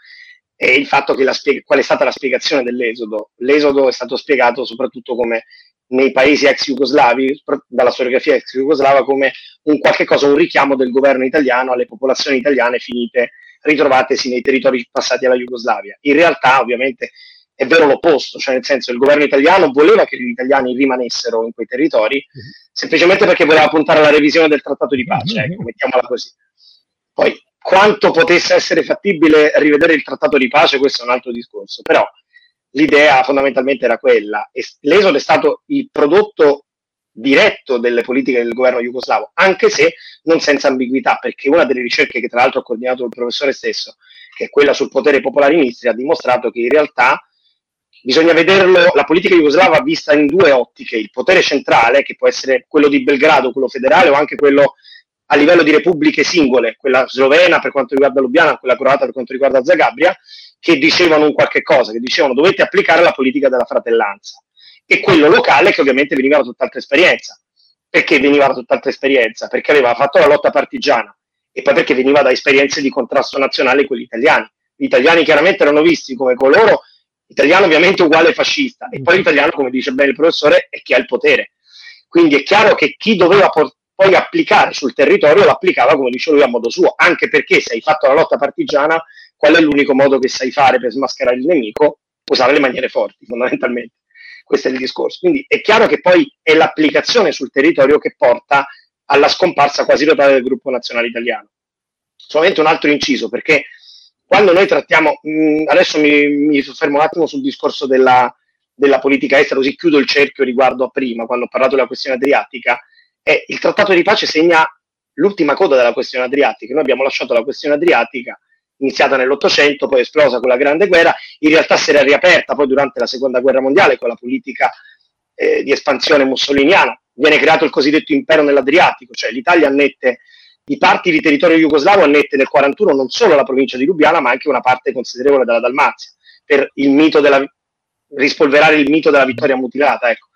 Speaker 3: è il fatto che la spiega- qual è stata la spiegazione dell'esodo. L'esodo è stato spiegato soprattutto come nei paesi ex jugoslavi, dalla storiografia ex jugoslava, come un qualche cosa, un richiamo del governo italiano alle popolazioni italiane finite, ritrovatesi nei territori passati alla Jugoslavia. In realtà, ovviamente, è vero l'opposto, cioè nel senso il governo italiano voleva che gli italiani rimanessero in quei territori mm-hmm. semplicemente perché voleva puntare alla revisione del trattato di pace, mm-hmm. ecco, mettiamola così. Poi quanto potesse essere fattibile rivedere il trattato di pace, questo è un altro discorso, però l'idea fondamentalmente era quella. E l'esodo è stato il prodotto diretto delle politiche del governo jugoslavo, anche se non senza ambiguità, perché una delle ricerche che tra l'altro ha coordinato il professore stesso, che è quella sul potere popolare in Istria, ha dimostrato che in realtà bisogna vederlo, la politica jugoslava vista in due ottiche, il potere centrale, che può essere quello di Belgrado, quello federale, o anche quello a livello di repubbliche singole, quella slovena per quanto riguarda Lubiana, quella croata per quanto riguarda Zagabria, che dicevano un qualche cosa, che dicevano dovete applicare la politica della fratellanza. E quello locale che ovviamente veniva da tutt'altra esperienza. Perché veniva da tutt'altra esperienza? Perché aveva fatto la lotta partigiana e poi perché veniva da esperienze di contrasto nazionale quelli italiani. Gli italiani chiaramente erano visti come coloro Italiano ovviamente uguale fascista e poi l'italiano, come dice bene il professore, è chi ha il potere. Quindi è chiaro che chi doveva por- poi applicare sul territorio l'applicava, come dice lui, a modo suo, anche perché se hai fatto la lotta partigiana, qual è l'unico modo che sai fare per smascherare il nemico? Usare le maniere forti, fondamentalmente. Questo è il discorso. Quindi è chiaro che poi è l'applicazione sul territorio che porta alla scomparsa quasi totale del gruppo nazionale italiano. Solamente un altro inciso, perché quando noi trattiamo, mh, mm, adesso mi, mi, soffermo un attimo sul discorso della, della, politica estera, così chiudo il cerchio riguardo a prima, quando ho parlato della questione adriatica, è il trattato di pace segna l'ultima coda della questione adriatica. Noi abbiamo lasciato la questione adriatica iniziata nell'Ottocento, poi esplosa con la Grande Guerra, in realtà si era riaperta poi durante la Seconda Guerra Mondiale con la politica eh, di espansione mussoliniana. Viene creato il cosiddetto impero nell'Adriatico, cioè l'Italia annette i parti di territorio jugoslavo annette nel 1941 non solo la provincia di Lubiana, ma anche una parte considerevole della Dalmazia, per il mito della, rispolverare il mito della vittoria mutilata. Ecco.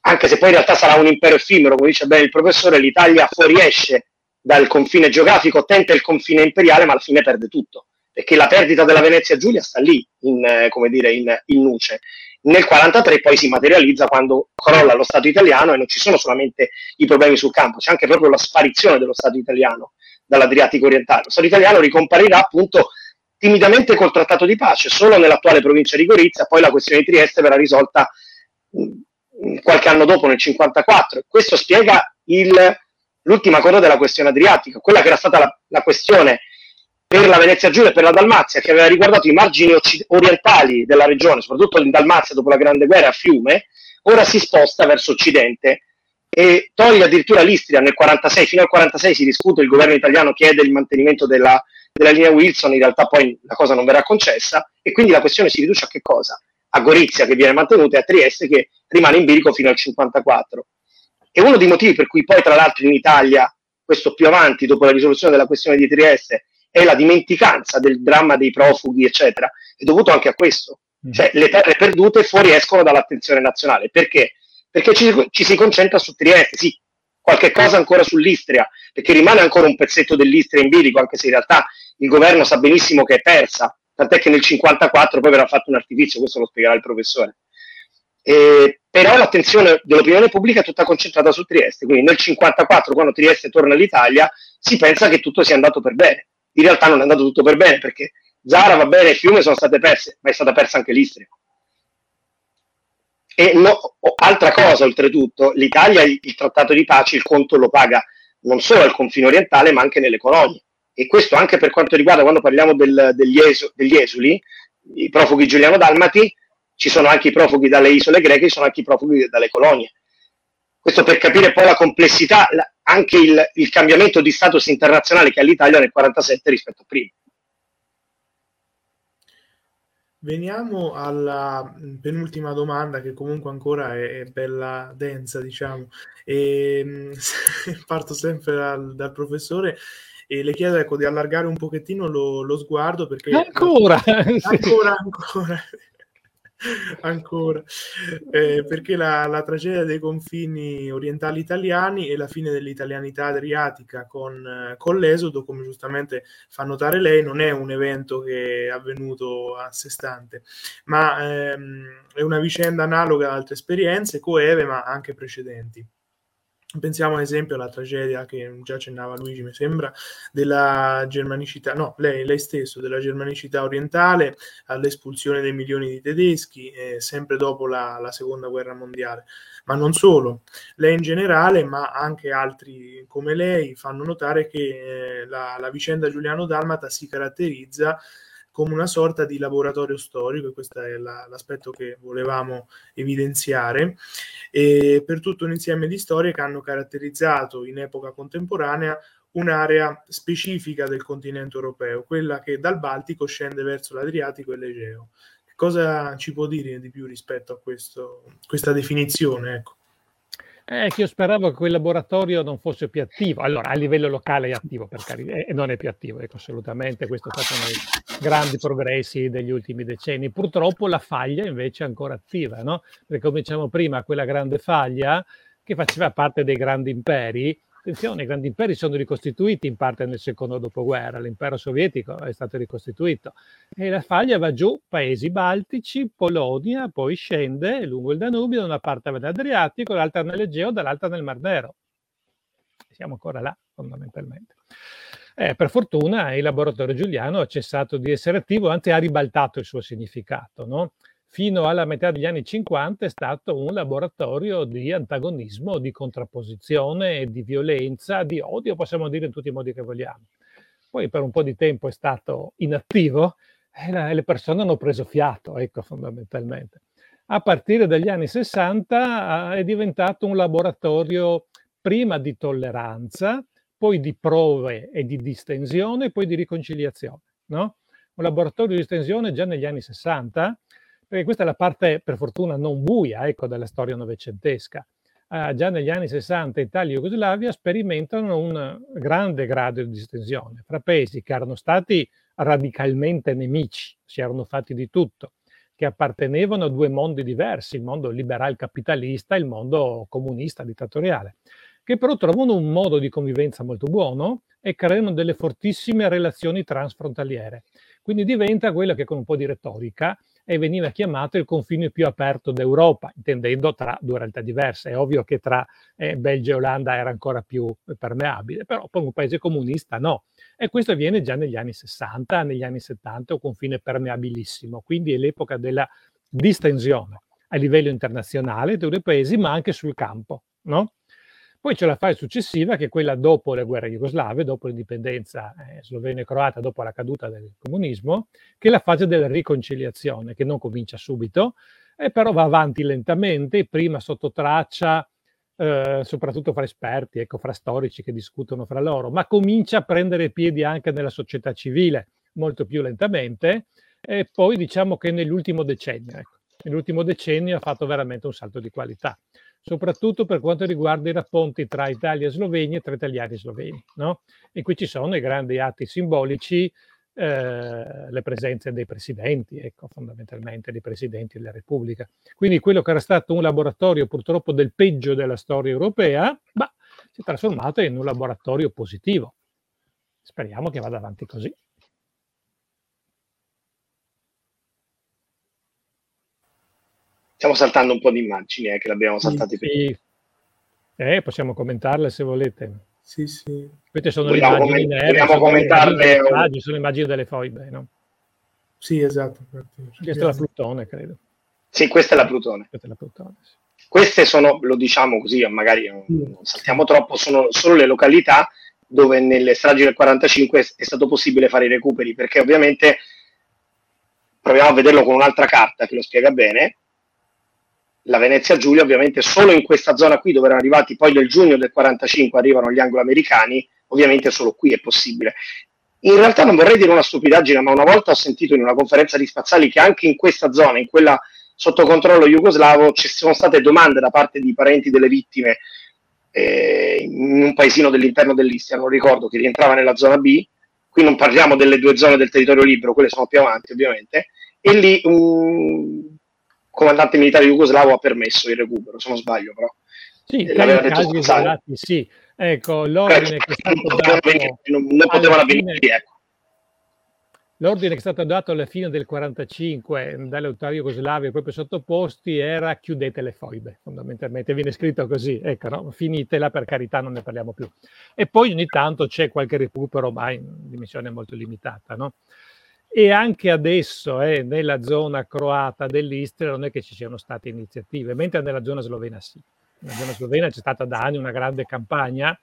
Speaker 3: Anche se poi in realtà sarà un impero effimero, come dice bene il professore, l'Italia fuoriesce dal confine geografico, tenta il confine imperiale, ma alla fine perde tutto, perché la perdita della Venezia Giulia sta lì, in, eh, come dire, in, in nuce nel 1943 poi si materializza quando crolla lo Stato italiano e non ci sono solamente i problemi sul campo, c'è anche proprio la sparizione dello Stato italiano dall'Adriatico orientale. Lo Stato italiano ricomparirà appunto timidamente col trattato di pace, solo nell'attuale provincia di Gorizia, poi la questione di Trieste verrà risolta qualche anno dopo, nel 1954. Questo spiega il, l'ultima coda della questione adriatica, quella che era stata la, la questione per la Venezia Giulia e per la Dalmazia, che aveva riguardato i margini orientali della regione, soprattutto in Dalmazia dopo la Grande Guerra a Fiume, ora si sposta verso occidente e toglie addirittura l'Istria nel 46, fino al 46 si discute, il governo italiano chiede il mantenimento della, della linea Wilson, in realtà poi la cosa non verrà concessa e quindi la questione si riduce a che cosa? A Gorizia che viene mantenuta e a Trieste che rimane in bilico fino al 54. E uno dei motivi per cui poi tra l'altro in Italia, questo più avanti, dopo la risoluzione della questione di Trieste, è la dimenticanza del dramma dei profughi, eccetera, è dovuto anche a questo. Mm. Cioè le terre perdute fuoriescono dall'attenzione nazionale. Perché? Perché ci, ci si concentra su Trieste, sì, qualche cosa ancora sull'Istria, perché rimane ancora un pezzetto dell'Istria in bilico, anche se in realtà il governo sa benissimo che è persa, tant'è che nel 1954 poi verrà fatto un artificio, questo lo spiegherà il professore. Eh, però l'attenzione dell'opinione pubblica è tutta concentrata su Trieste, quindi nel 1954, quando Trieste torna all'Italia, si pensa che tutto sia andato per bene. In realtà non è andato tutto per bene, perché Zara va bene, Fiume sono state perse, ma è stata persa anche l'Istria. E no, altra cosa, oltretutto, l'Italia il, il trattato di pace, il conto lo paga non solo al confine orientale, ma anche nelle colonie. E questo anche per quanto riguarda quando parliamo del, degli, esu, degli esuli, i profughi giuliano-dalmati, ci sono anche i profughi dalle isole greche, ci sono anche i profughi dalle colonie. Questo per capire poi la complessità, la, anche il, il, cambiamento di status internazionale che ha l'Italia nel 1947 rispetto a prima.
Speaker 1: Veniamo alla penultima domanda che comunque ancora è, è bella densa, diciamo. E, ehm, parto sempre dal, dal, professore e le chiedo ecco, di allargare un pochettino lo, lo sguardo perché...
Speaker 2: Ancora!
Speaker 1: Ancora, ancora. Ancora, eh, perché la, la, tragedia dei confini orientali italiani e la fine dell'italianità adriatica con, con, l'esodo, come giustamente fa notare lei, non è un evento che è avvenuto a sé stante, ma ehm, è una vicenda analoga ad altre esperienze, coeve, ma anche precedenti. Pensiamo ad esempio alla tragedia che già accennava Luigi, mi sembra, della germanicità, no, lei, lei stesso, della germanicità orientale, all'espulsione dei milioni di tedeschi, eh, sempre dopo la, la, seconda guerra mondiale. Ma non solo, lei in generale, ma anche altri come lei fanno notare che eh, la, la vicenda Giuliano Dalmata si caratterizza come una sorta di laboratorio storico, e questo è la, l'aspetto che volevamo evidenziare, e per tutto un insieme di storie che hanno caratterizzato in epoca contemporanea un'area specifica del continente europeo, quella che dal Baltico scende verso l'Adriatico e l'Egeo. Cosa ci può dire di più rispetto a questo, questa definizione? Ecco.
Speaker 2: Eh, che io speravo che quel laboratorio non fosse più attivo. Allora, a livello locale è attivo, per carità, e non è più attivo, ecco, assolutamente. Questo è stato uno dei grandi progressi degli ultimi decenni. Purtroppo la faglia invece è ancora attiva, no? Perché come dicevamo prima, quella grande faglia che faceva parte dei grandi imperi, Attenzione, i grandi imperi sono ricostituiti in parte nel secondo dopoguerra, l'impero sovietico è stato ricostituito e la faglia va giù, paesi baltici, Polonia, poi scende lungo il Danubio, da una parte nell'Adriatico, l'altra nell'Egeo, dall'altra nel Mar Nero. Siamo ancora là, fondamentalmente. Eh, per fortuna il laboratorio Giuliano ha cessato di essere attivo, anzi ha ribaltato il suo significato. No? Fino alla metà degli anni 50 è stato un laboratorio di antagonismo, di contrapposizione, di violenza, di odio, possiamo dire in tutti i modi che vogliamo. Poi per un po' di tempo è stato inattivo e le persone hanno preso fiato, ecco fondamentalmente. A partire dagli anni 60 è diventato un laboratorio prima di tolleranza, poi di prove e di distensione, poi di riconciliazione. No? Un laboratorio di distensione già negli anni 60 perché questa è la parte, per fortuna, non buia ecco, della storia novecentesca. Uh, già negli anni 60 Italia e Jugoslavia sperimentano un grande grado di distensione fra paesi che erano stati radicalmente nemici, si erano fatti di tutto, che appartenevano a due mondi diversi, il mondo liberal capitalista e il mondo comunista dittatoriale, che però trovano un modo di convivenza molto buono e creano delle fortissime relazioni transfrontaliere. Quindi diventa quello che con un po' di retorica e veniva chiamato il confine più aperto d'Europa, intendendo tra due realtà diverse. È ovvio che tra eh, Belgio e Olanda era ancora più permeabile, però per un paese comunista no. E questo avviene già negli anni 60, negli anni 70, un confine permeabilissimo. Quindi è l'epoca della distensione a livello internazionale dei due paesi, ma anche sul campo. No? Poi c'è la fase successiva, che è quella dopo le guerre jugoslave, dopo l'indipendenza eh, slovena e croata, dopo la caduta del comunismo, che è la fase della riconciliazione, che non comincia subito, eh, però va avanti lentamente, prima sotto traccia, eh, soprattutto fra esperti, ecco, fra storici che discutono fra loro, ma comincia a prendere piedi anche nella società civile, molto più lentamente, e poi diciamo che nell'ultimo decennio, ecco, nell'ultimo decennio ha fatto veramente un salto di qualità soprattutto per quanto riguarda i rapporti tra Italia e Slovenia e tra italiani e sloveni. No? E qui ci sono i grandi atti simbolici, eh, le presenze dei presidenti, ecco, fondamentalmente dei presidenti della Repubblica. Quindi quello che era stato un laboratorio purtroppo del peggio della storia europea, bah, si è trasformato in un laboratorio positivo. Speriamo che vada avanti così.
Speaker 3: Stiamo saltando un po' di immagini, eh, che l'abbiamo saltate sì, prima. Sì.
Speaker 2: Eh, possiamo commentarle se volete.
Speaker 1: Sì, sì.
Speaker 2: Queste sono vogliamo le immagini
Speaker 3: comment- nere, sono commentarle.
Speaker 2: Immagini, sono immagini delle foibe, no?
Speaker 1: Sì, esatto.
Speaker 2: Questa è la Plutone, credo.
Speaker 3: Sì, questa è la Plutone.
Speaker 2: Questa è la Plutone sì.
Speaker 3: Queste sono, lo diciamo così, magari non saltiamo troppo, sono solo le località dove nelle stragi del 45 è stato possibile fare i recuperi, perché ovviamente proviamo a vederlo con un'altra carta che lo spiega bene la Venezia Giulia, ovviamente solo in questa zona qui dove erano arrivati poi nel giugno del 45 arrivano gli anglo-americani, ovviamente solo qui è possibile. In realtà non vorrei dire una stupidaggine, ma una volta ho sentito in una conferenza di Spazzali che anche in questa zona, in quella sotto controllo jugoslavo, ci sono state domande da parte di parenti delle vittime eh, in un paesino dell'interno dell'Istria, non ricordo, che rientrava nella zona B, qui non parliamo delle due zone del territorio libero, quelle sono più avanti ovviamente, e lì un comandante militare jugoslavo ha permesso il recupero, se non sbaglio però.
Speaker 2: Sì, eh, casi isolati, sì. Ecco, l'ordine che è stato dato...
Speaker 3: non, non potevano avvenire, ecco.
Speaker 2: L'ordine che è stato dato alla fine del 45 dalle autorità jugoslave proprio sottoposti era chiudete le foibe, fondamentalmente viene scritto così, ecco, no? finitela per carità, non ne parliamo più. E poi ogni tanto c'è qualche recupero, ma in dimensione molto limitata, no? E anche adesso eh, nella zona croata dell'Istria non è che ci siano state iniziative, mentre nella zona slovena sì. Nella zona slovena c'è stata da anni una grande campagna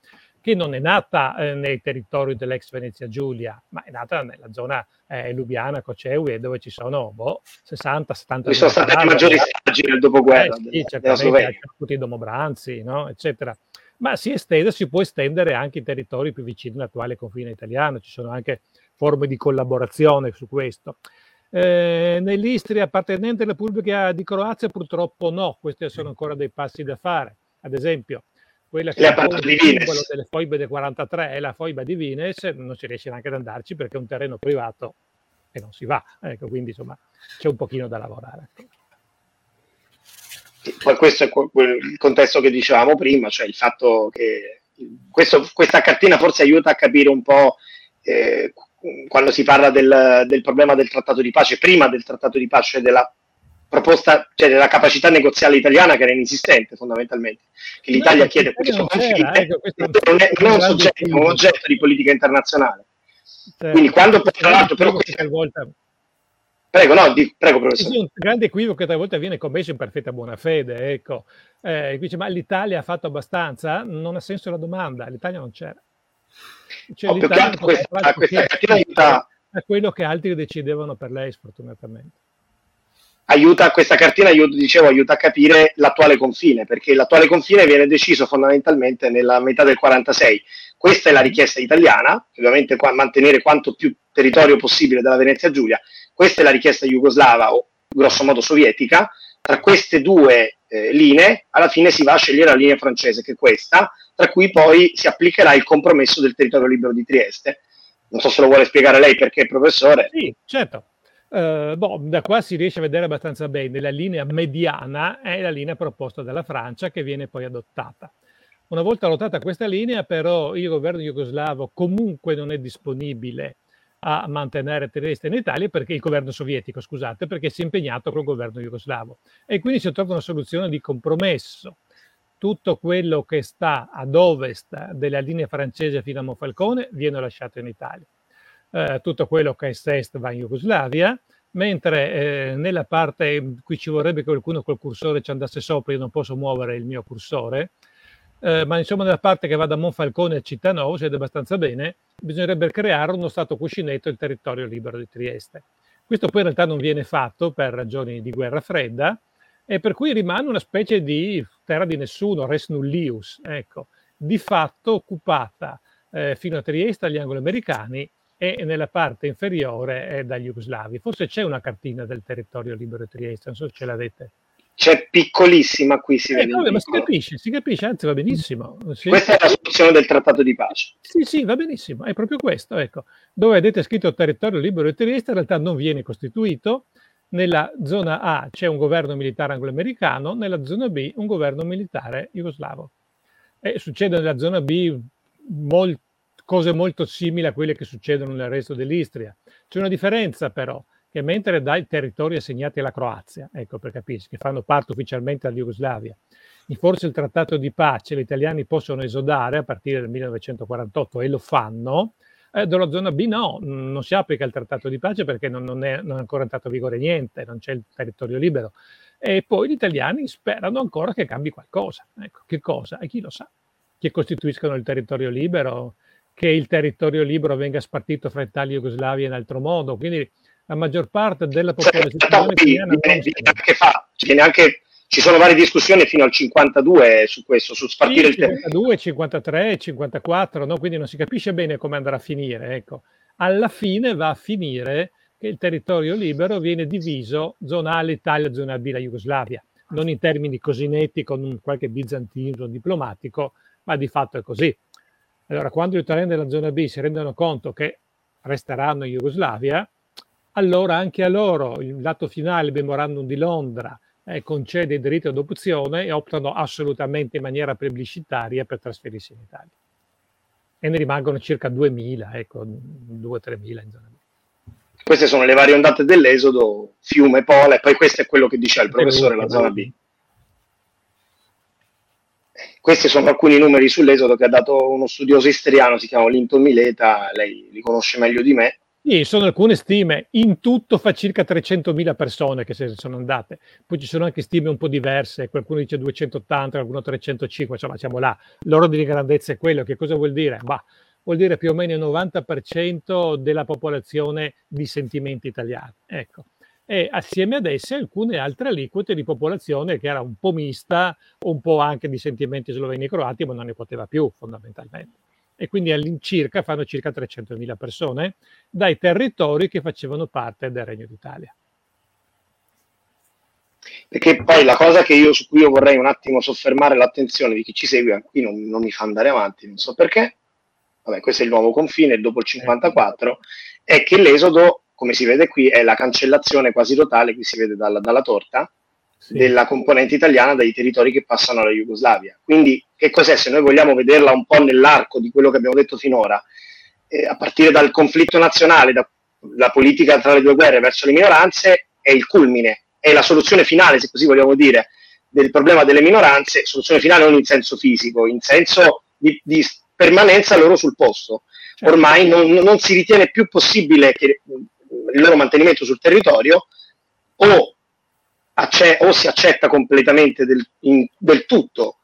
Speaker 2: che non è nata eh, nei territori dell'ex Venezia Giulia, ma è nata nella zona eh, Lubiana, Coceue, dove ci sono boh, 60, 70
Speaker 3: Ci sono stati i maggiori saggi nel dopoguerra.
Speaker 2: Eh, sì, certamente, tutti i domobranzi, no? eccetera. Ma si estende, si può estendere anche in territori più vicini all'attuale confine italiano. Ci sono anche forme di collaborazione su questo. Eh, nell'Istria appartenente alla Repubblica di Croazia purtroppo no, questi sono ancora dei passi da fare. Ad esempio, quella che è il simbolo delle foibe del 43 è la foiba di Vines, non si riesce neanche ad andarci perché è un terreno privato e non si va. Ecco, quindi insomma c'è un pochino da lavorare.
Speaker 3: Poi questo è il contesto che dicevamo prima, cioè il fatto che questo, questa cartina forse aiuta a capire un po' eh, quando si parla del, del, problema del trattato di pace, prima del trattato di pace, della proposta, cioè della capacità negoziale italiana che era inesistente fondamentalmente, che l'Italia no, chiede questo conflitto, ecco, questo non, è, non è un soggetto, è un oggetto di politica internazionale. Certo. Quindi quando poi tra l'altro però
Speaker 2: volta...
Speaker 3: Prego, no, di, prego professore.
Speaker 2: Sì, un grande equivoco che talvolta viene commesso in perfetta buona fede, ecco. Eh, dice, ma l'Italia ha fatto abbastanza? Non ha senso la domanda, l'Italia non c'era.
Speaker 3: Cioè, oh, l'Italia questa, questa
Speaker 2: cartina è quello che altri decidevano per lei, sfortunatamente.
Speaker 3: Aiuta, questa cartina, io dicevo, aiuta a capire l'attuale confine, perché l'attuale confine viene deciso fondamentalmente nella metà del 46. Questa è la richiesta italiana, ovviamente qua, mantenere quanto più territorio possibile della Venezia Giulia. Questa è la richiesta jugoslava o grosso modo sovietica. Tra queste due eh, linee, alla fine si va a scegliere la linea francese, che è questa, tra cui poi si applicherà il compromesso del territorio libero di Trieste. Non so se lo vuole spiegare lei perché, professore.
Speaker 2: Sì, certo. Uh, boh, da qua si riesce a vedere abbastanza bene. La linea mediana è la linea proposta dalla Francia che viene poi adottata. Una volta adottata questa linea, però, il governo jugoslavo comunque non è disponibile a mantenere Trieste in Italia perché il governo sovietico, scusate, perché si è impegnato col governo jugoslavo. E quindi si trova una soluzione di compromesso tutto quello che sta ad ovest della linea francese fino a Monfalcone viene lasciato in Italia. Eh, tutto quello che è est va in Jugoslavia, mentre eh, nella parte, qui ci vorrebbe che qualcuno col cursore ci andasse sopra, io non posso muovere il mio cursore, eh, ma insomma nella parte che va da Monfalcone a Cittano, si vede abbastanza bene, bisognerebbe creare uno Stato cuscinetto il territorio libero di Trieste. Questo poi in realtà non viene fatto per ragioni di guerra fredda e per cui rimane una specie di terra di nessuno, res nullius, ecco, di fatto occupata eh, fino a Trieste dagli anglo-americani e nella parte inferiore è dagli jugoslavi. Forse c'è una cartina del territorio libero di Trieste, non so se ce l'avete.
Speaker 3: C'è piccolissima qui, si eh, vede.
Speaker 2: Vabbè, ma si capisce, si capisce, anzi va benissimo.
Speaker 3: Sì. Questa è la soluzione del trattato di pace.
Speaker 2: Sì, sì, va benissimo, è proprio questo. Ecco. Dove vedete scritto territorio libero di Trieste, in realtà non viene costituito. Nella zona A c'è un governo militare anglo-americano, nella zona B un governo militare jugoslavo. E succede nella zona B molt, cose molto simili a quelle che succedono nel resto dell'Istria. C'è una differenza però che mentre dai territori assegnati alla Croazia, ecco per capirsi, che fanno parte ufficialmente della Jugoslavia, in forse il trattato di pace, gli italiani possono esodare a partire dal 1948 e lo fanno, eh, dalla zona B no, non si applica il trattato di pace perché non, non, è, non è ancora entrato a vigore niente, non c'è il territorio libero. E poi gli italiani sperano ancora che cambi qualcosa. Ecco, che cosa? E chi lo sa? Che costituiscano il territorio libero, che il territorio libero venga spartito fra Italia e Jugoslavia in altro modo. Quindi la maggior parte della popolazione italiana
Speaker 3: viene anche fa, viene anche, ci sono varie discussioni fino al 52 su questo, su spartire
Speaker 2: sì, il 52, 53, 54, no? quindi non si capisce bene come andrà a finire. Ecco. Alla fine va a finire che il territorio libero viene diviso zona A l'Italia, zona B la Jugoslavia, non in termini così netti con un qualche bizantino diplomatico, ma di fatto è così. Allora, quando gli italiani della zona B si rendono conto che resteranno in Jugoslavia, allora anche a loro il lato finale, il memorandum di Londra, eh, concede i diritti d'adozione e optano assolutamente in maniera plebiscitaria per trasferirsi in Italia. E ne rimangono circa 2.000, ecco, 2-3.000 in zona B.
Speaker 3: Queste sono le varie ondate dell'esodo, fiume, pole, e poi questo è quello che dice il professore, la zona B. Questi sono alcuni numeri sull'esodo che ha dato uno studioso istriano, si chiama Linton Mileta, lei li conosce meglio di me,
Speaker 2: sì, sono alcune stime, in tutto fa circa 300.000 persone che se ne sono andate, poi ci sono anche stime un po' diverse, qualcuno dice 280, qualcuno 305, insomma siamo là, l'ordine di grandezza è quello, che cosa vuol dire? Bah, vuol dire più o meno il 90% della popolazione di sentimenti italiani, ecco. E assieme ad esse alcune altre aliquote di popolazione che era un po' mista, un po' anche di sentimenti sloveni e croati, ma non ne poteva più fondamentalmente e quindi all'incirca fanno circa 300.000 persone dai territori che facevano parte del Regno d'Italia.
Speaker 3: Perché poi la cosa io, su cui io vorrei un attimo soffermare l'attenzione di chi ci segue, qui non, non mi fa andare avanti, non so perché, vabbè questo è il nuovo confine, dopo il 54, è che l'esodo, come si vede qui, è la cancellazione quasi totale, qui si vede dalla, dalla torta, sì. della componente italiana dai territori che passano alla Jugoslavia. Quindi che cos'è se noi vogliamo vederla un po' nell'arco di quello che abbiamo detto finora, eh, a partire dal conflitto nazionale, dalla politica tra le due guerre verso le minoranze, è il culmine, è la soluzione finale, se così vogliamo dire, del problema delle minoranze, soluzione finale non in senso fisico, in senso di, di permanenza loro sul posto. Certo. Ormai non, non, si ritiene più possibile che il loro mantenimento sul territorio o, acce- o si accetta completamente del, in, del tutto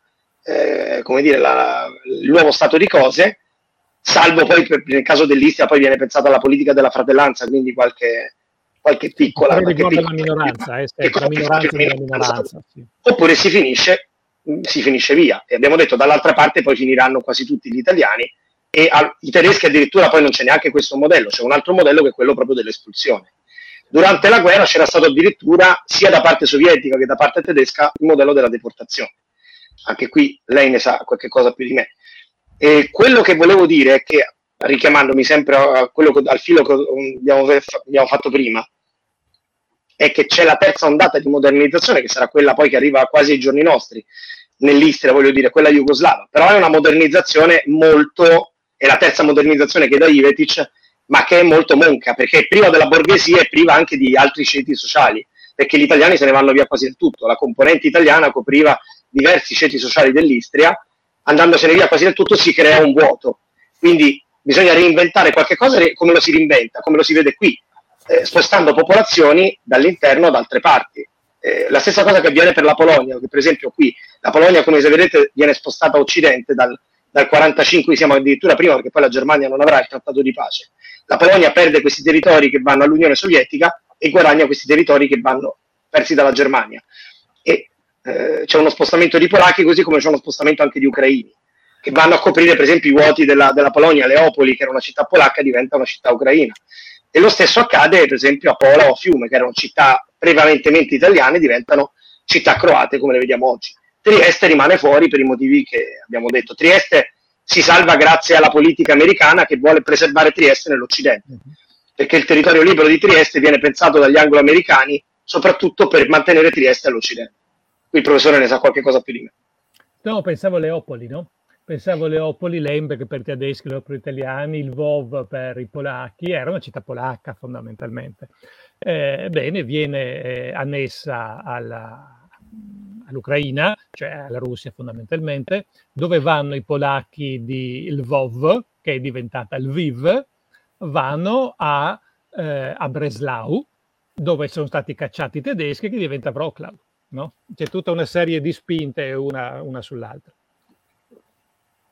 Speaker 3: eh, come dire, la, il nuovo stato di cose, salvo poi per, nel caso dell'Istria poi viene pensata alla politica della fratellanza, quindi qualche, qualche piccola...
Speaker 2: Qualche piccola la minoranza, eh, sì, la minoranza della minoranza. Sì.
Speaker 3: Oppure si finisce, si finisce via. E abbiamo detto dall'altra parte poi finiranno quasi tutti gli italiani e al, i tedeschi addirittura poi non c'è neanche questo modello, c'è un altro modello che è quello proprio dell'espulsione. Durante la guerra c'era stato addirittura sia da parte sovietica che da parte tedesca il modello della deportazione anche qui lei ne sa qualche cosa più di me. E quello che volevo dire è che, richiamandomi sempre che, al filo che abbiamo, abbiamo fatto prima, è che c'è la terza ondata di modernizzazione, che sarà quella poi che arriva quasi ai giorni nostri, nell'Istria, voglio dire, quella jugoslava, però è una modernizzazione molto, è la terza modernizzazione che da Ivetic, ma che è molto monca, perché è priva della borghesia e priva anche di altri ceti sociali, perché gli italiani se ne vanno via quasi del tutto, la componente italiana copriva diversi ceti sociali dell'Istria, andandosene via quasi del tutto si crea un vuoto. Quindi bisogna reinventare qualche cosa come lo si reinventa, come lo si vede qui, eh, spostando popolazioni dall'interno ad altre parti. Eh, la stessa cosa che avviene per la Polonia, che per esempio qui La Polonia, come vedete, viene spostata a occidente dal, dal 45, siamo addirittura prima perché poi la Germania non avrà il trattato di pace. La Polonia perde questi territori che vanno all'Unione Sovietica e guadagna questi territori che vanno persi dalla Germania. E eh, c'è uno spostamento di polacchi così come c'è uno spostamento anche di ucraini che vanno a coprire per esempio i vuoti della, della Polonia, Leopoli che era una città polacca diventa una città ucraina e lo stesso accade per esempio a Pola o a Fiume che erano città prevalentemente italiane diventano città croate come le vediamo oggi. Trieste rimane fuori per i motivi che abbiamo detto. Trieste si salva grazie alla politica americana che vuole preservare Trieste nell'Occidente, perché il territorio libero di Trieste viene pensato dagli anglo-americani soprattutto per mantenere Trieste all'Occidente. Qui il professore ne sa qualche cosa più di me.
Speaker 2: No, pensavo Leopoli, no? Pensavo Leopoli, Lemberg per i tedeschi, Leopoli italiani, il Vov per i polacchi, era una città polacca fondamentalmente. Eh, bene, viene eh, annessa alla, all'Ucraina, cioè alla Russia fondamentalmente, dove vanno i polacchi di Lvov, che è diventata Lviv, vanno a, eh, a Breslau, dove sono stati cacciati i tedeschi, che diventa Wroclaw. No? C'è tutta una serie di spinte una, una sull'altra.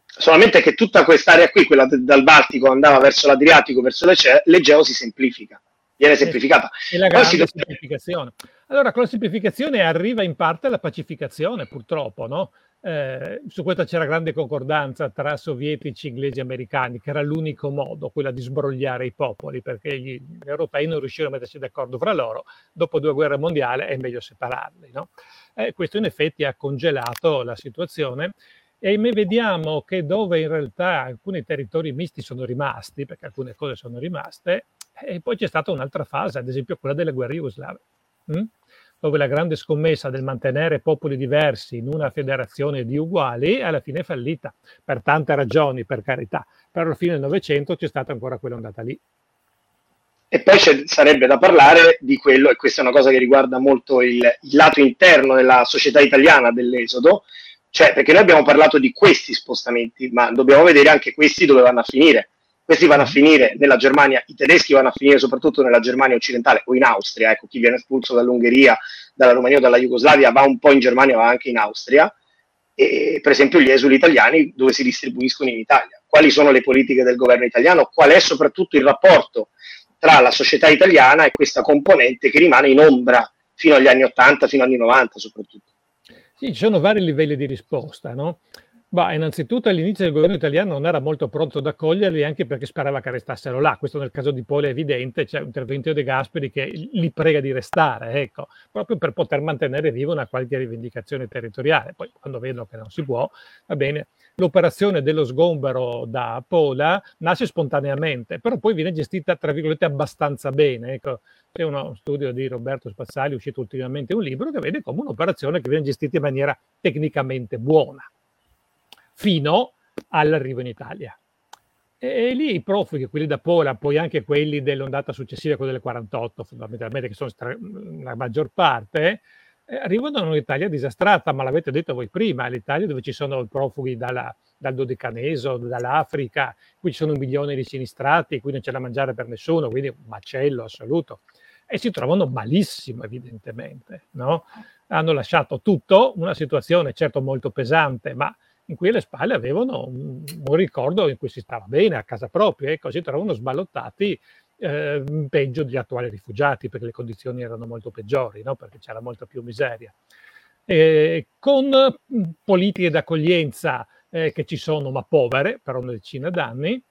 Speaker 3: Solamente che tutta quest'area qui, quella dal Baltico, andava verso l'Adriatico, verso l'Egeo, si semplifica viene semplificata.
Speaker 2: E la grande deve... semplificazione. Allora, con la semplificazione arriva in parte la pacificazione, purtroppo, no? Eh, su questo c'era grande concordanza tra sovietici, inglesi e americani, che era l'unico modo, quella di sbrogliare i popoli, perché gli, gli europei non riuscirono a mettersi d'accordo fra loro. Dopo due guerre mondiali è meglio separarli. No? Eh, questo in effetti ha congelato la situazione e vediamo che dove in realtà alcuni territori misti sono rimasti, perché alcune cose sono rimaste, e poi c'è stata un'altra fase, ad esempio quella delle guerre jugoslave, hm? dove la grande scommessa del mantenere popoli diversi in una federazione di uguali alla fine è fallita, per tante ragioni, per carità, però alla fine del Novecento c'è stata ancora quella ondata lì.
Speaker 3: E poi sarebbe da parlare di quello, e questa è una cosa che riguarda molto il, il lato interno della società italiana dell'esodo, cioè perché noi abbiamo parlato di questi spostamenti, ma dobbiamo vedere anche questi dove vanno a finire questi vanno a finire nella Germania, i tedeschi vanno a finire soprattutto nella Germania occidentale o in Austria, ecco chi viene espulso dall'Ungheria, dalla Romania o dalla Jugoslavia va un po' in Germania va anche in Austria, e per esempio gli esuli italiani dove si distribuiscono in Italia. Quali sono le politiche del governo italiano? Qual è soprattutto il rapporto tra la società italiana e questa componente che rimane in ombra fino agli anni 80, fino agli anni 90 soprattutto?
Speaker 2: Sì, ci sono vari livelli di risposta, no? Bah, innanzitutto all'inizio il governo italiano non era molto pronto ad accoglierli anche perché sperava che restassero là. Questo nel caso di Poli è evidente, c'è un intervento De Gasperi che li prega di restare, ecco, proprio per poter mantenere viva una qualche rivendicazione territoriale. Poi quando vedono che non si può, va bene. L'operazione dello sgombero da Pola nasce spontaneamente, però poi viene gestita, tra virgolette, abbastanza bene. Ecco, c'è uno studio di Roberto Spazzali, uscito ultimamente un libro, che vede come un'operazione che viene gestita in maniera tecnicamente buona fino all'arrivo in Italia. E lì i profughi, quelli da Pola, poi anche quelli dell'ondata successiva, quelli del 48, fondamentalmente, che sono la maggior parte, eh, arrivano in un'Italia disastrata, ma l'avete detto voi prima, l'Italia dove ci sono profughi dalla, dal Dodecaneso, dall'Africa, qui ci sono un milione di sinistrati, qui non c'è da mangiare per nessuno, quindi un macello assoluto. E si trovano malissimo, evidentemente. No? Hanno lasciato tutto, una situazione certo molto pesante, ma in cui alle spalle avevano un, un ricordo in cui si stava bene a casa propria e si trovavano sballottati eh, peggio degli attuali rifugiati perché le condizioni erano molto peggiori, no? perché c'era molta più miseria. E con mm, politiche d'accoglienza eh, che ci sono ma povere per una decina d'anni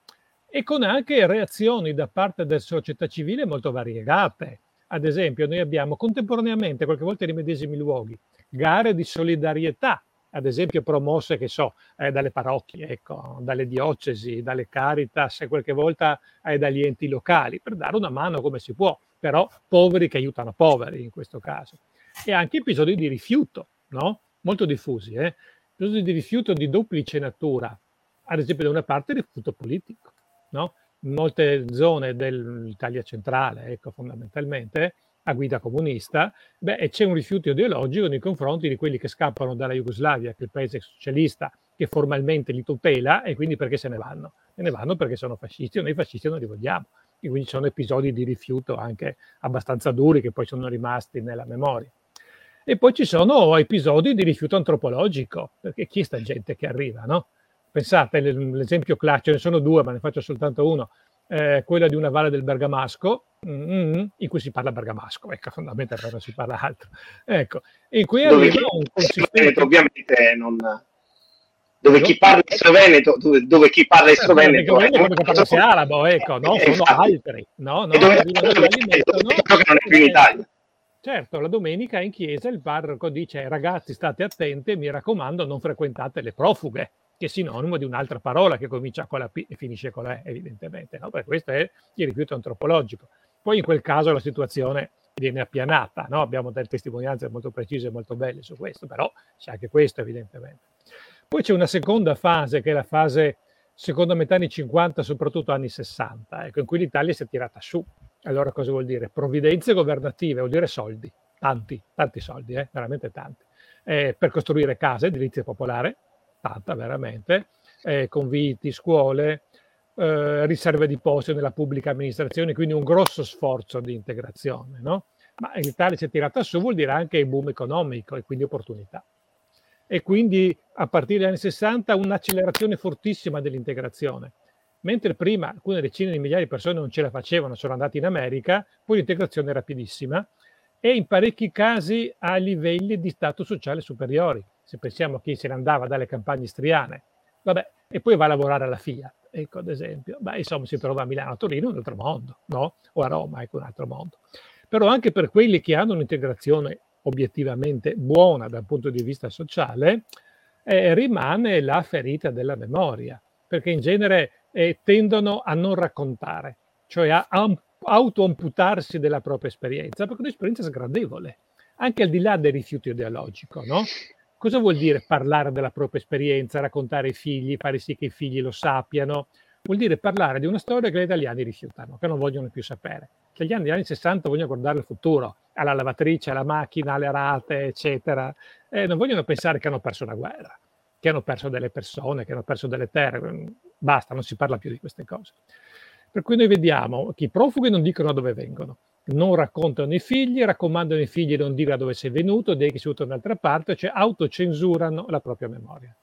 Speaker 2: e con anche reazioni da parte della società civile molto variegate. Ad esempio, noi abbiamo contemporaneamente, qualche volta nei medesimi luoghi, gare di solidarietà ad esempio promosse, che so, eh, dalle parrocchie, ecco, dalle diocesi, dalle caritas e qualche volta eh, dagli enti locali, per dare una mano come si può, però poveri che aiutano poveri in questo caso. E anche episodi di rifiuto, no? Molto diffusi, eh? Episodi di rifiuto di duplice natura, ad esempio da una parte il rifiuto politico, no? In molte zone dell'Italia centrale, ecco, fondamentalmente, a guida comunista, beh, c'è un rifiuto ideologico nei confronti di quelli che scappano dalla Jugoslavia, che è il paese socialista che formalmente li tutela, e quindi perché se ne vanno? Se ne vanno perché sono fascisti, o noi fascisti non li vogliamo. E quindi ci sono episodi di rifiuto anche abbastanza duri che poi sono rimasti nella memoria. E poi ci sono episodi di rifiuto antropologico, perché chi è sta gente che arriva, no? Pensate, l'esempio classico, ce ne sono due, ma ne faccio soltanto uno, eh, quella di una valle del Bergamasco, mm, in cui si parla bergamasco, ecco, fondamentalmente non si parla altro. Ecco, in cui
Speaker 3: dove chi, un consistente... ovviamente non... Dove chi parla sloveneto, dove, dove chi parla sloveneto
Speaker 2: è come parlarsi arabo, ecco, no? Sono esatto. altri, no? no? E dove, dove, dove,
Speaker 3: dove, che non è più in Italia.
Speaker 2: Certo, la domenica in chiesa il parroco dice ragazzi state attenti, mi raccomando non frequentate le profughe che è sinonimo di un'altra parola che comincia con la P e finisce con la E, evidentemente, no? perché questo è il rifiuto antropologico. Poi in quel caso la situazione viene appianata, no? abbiamo delle testimonianze molto precise e molto belle su questo, però c'è anche questo evidentemente. Poi c'è una seconda fase, che è la fase seconda metà anni 50, soprattutto anni 60, ecco, in cui l'Italia si è tirata su. Allora cosa vuol dire? Provvidenze governative, vuol dire soldi, tanti, tanti soldi, eh? veramente tanti, eh, per costruire case, edilizia popolare, tanta veramente, eh, conviti, scuole, eh, riserve di posti nella pubblica amministrazione, quindi un grosso sforzo di integrazione. No? Ma l'Italia si è tirata su vuol dire anche boom economico e quindi opportunità. E quindi a partire dagli anni 60 un'accelerazione fortissima dell'integrazione. Mentre prima alcune decine di migliaia di persone non ce la facevano, sono andati in America, poi l'integrazione è rapidissima e in parecchi casi a livelli di stato sociale superiori se pensiamo a chi se ne andava dalle campagne istriane, vabbè, e poi va a lavorare alla Fiat, ecco ad esempio, beh, insomma si trova a Milano, a Torino, un altro mondo, no? O a Roma, ecco un altro mondo. Però anche per quelli che hanno un'integrazione obiettivamente buona dal punto di vista sociale, eh, rimane la ferita della memoria, perché in genere eh, tendono a non raccontare, cioè a, a autoamputarsi della propria esperienza, perché è un'esperienza sgradevole, anche al di là del rifiuto ideologico, no? Cosa vuol dire parlare della propria esperienza, raccontare ai figli, fare sì che i figli lo sappiano? Vuol dire parlare di una storia che gli italiani rifiutano, che non vogliono più sapere. Gli italiani degli anni 60 vogliono guardare il futuro, alla lavatrice, alla macchina, alle rate, eccetera. E non vogliono pensare che hanno perso una guerra, che hanno perso delle persone, che hanno perso delle terre. Basta, non si parla più di queste cose. Per cui noi vediamo che i profughi non dicono dove vengono, non raccontano i figli, raccomandano ai figli di non dire da dove sei venuto, di che sei venuto da un'altra parte, cioè autocensurano la propria memoria.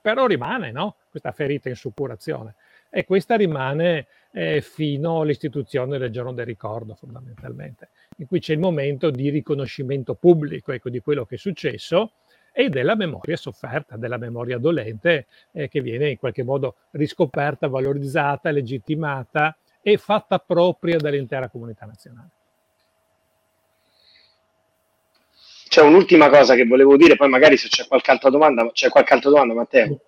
Speaker 2: Però rimane no? questa ferita in suppurazione e questa rimane eh, fino all'istituzione del giorno del ricordo fondamentalmente, in cui c'è il momento di riconoscimento pubblico ecco, di quello che è successo e della memoria sofferta, della memoria dolente eh, che viene in qualche modo riscoperta, valorizzata, legittimata e fatta propria dall'intera comunità nazionale.
Speaker 3: C'è un'ultima cosa che volevo dire, poi magari se c'è qualche altra domanda, c'è qualche altra domanda, Matteo?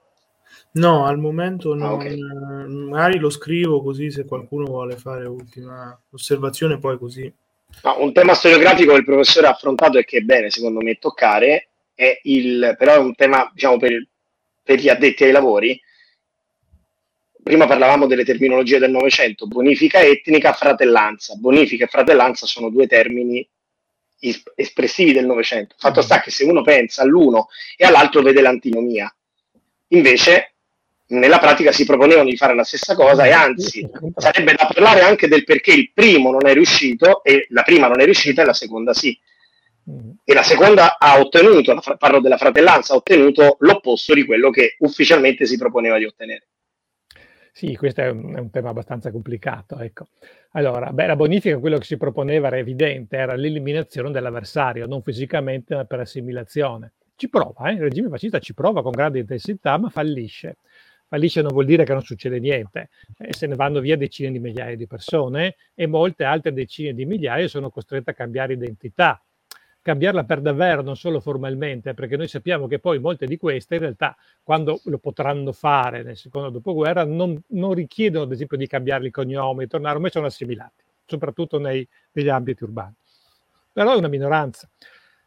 Speaker 1: No, al momento non, ah, okay. magari lo scrivo così se qualcuno vuole fare ultima osservazione, poi così.
Speaker 3: No, un tema storiografico che il professore ha affrontato e che è bene secondo me toccare, è il, però è un tema diciamo, per, per gli addetti ai lavori, prima parlavamo delle terminologie del Novecento, bonifica etnica, fratellanza. Bonifica e fratellanza sono due termini espressivi del Novecento. Fatto sta che se uno pensa all'uno e all'altro vede l'antinomia. Invece, nella pratica si proponevano di fare la stessa cosa e anzi sarebbe da parlare anche del perché il primo non è riuscito e la prima non è riuscita e la seconda sì. E la seconda ha ottenuto, parlo della fratellanza, ha ottenuto l'opposto di quello che ufficialmente si proponeva di ottenere.
Speaker 2: Sì, questo è un, è un tema abbastanza complicato. Ecco. Allora, beh, la bonifica, quello che si proponeva era evidente, era l'eliminazione dell'avversario, non fisicamente ma per assimilazione. Ci prova, eh? il regime fascista ci prova con grande intensità, ma fallisce. Fallisce non vuol dire che non succede niente, eh, se ne vanno via decine di migliaia di persone e molte altre decine di migliaia sono costrette a cambiare identità, cambiarla per davvero, non solo formalmente, perché noi sappiamo che poi molte di queste in realtà quando lo potranno fare nel secondo dopoguerra non, non richiedono ad esempio di cambiare il cognome, di tornare, ormai sono assimilati, soprattutto nei, negli ambiti urbani. Però è una minoranza.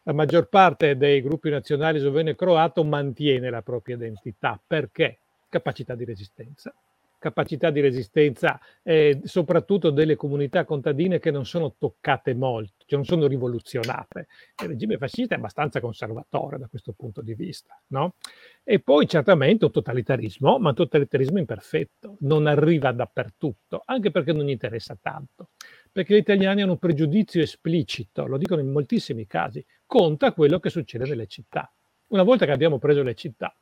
Speaker 2: La maggior parte dei gruppi nazionali sloveno e croato mantiene la propria identità. Perché? Capacità di resistenza capacità di resistenza, eh, soprattutto delle comunità contadine che non sono toccate molto, cioè non sono rivoluzionate. Il regime fascista è abbastanza conservatore da questo punto di vista. No? E poi certamente un totalitarismo, ma un totalitarismo imperfetto, non arriva dappertutto, anche perché non gli interessa tanto. Perché gli italiani hanno un pregiudizio esplicito, lo dicono in moltissimi casi, conta quello che succede nelle città. Una volta che abbiamo preso le città,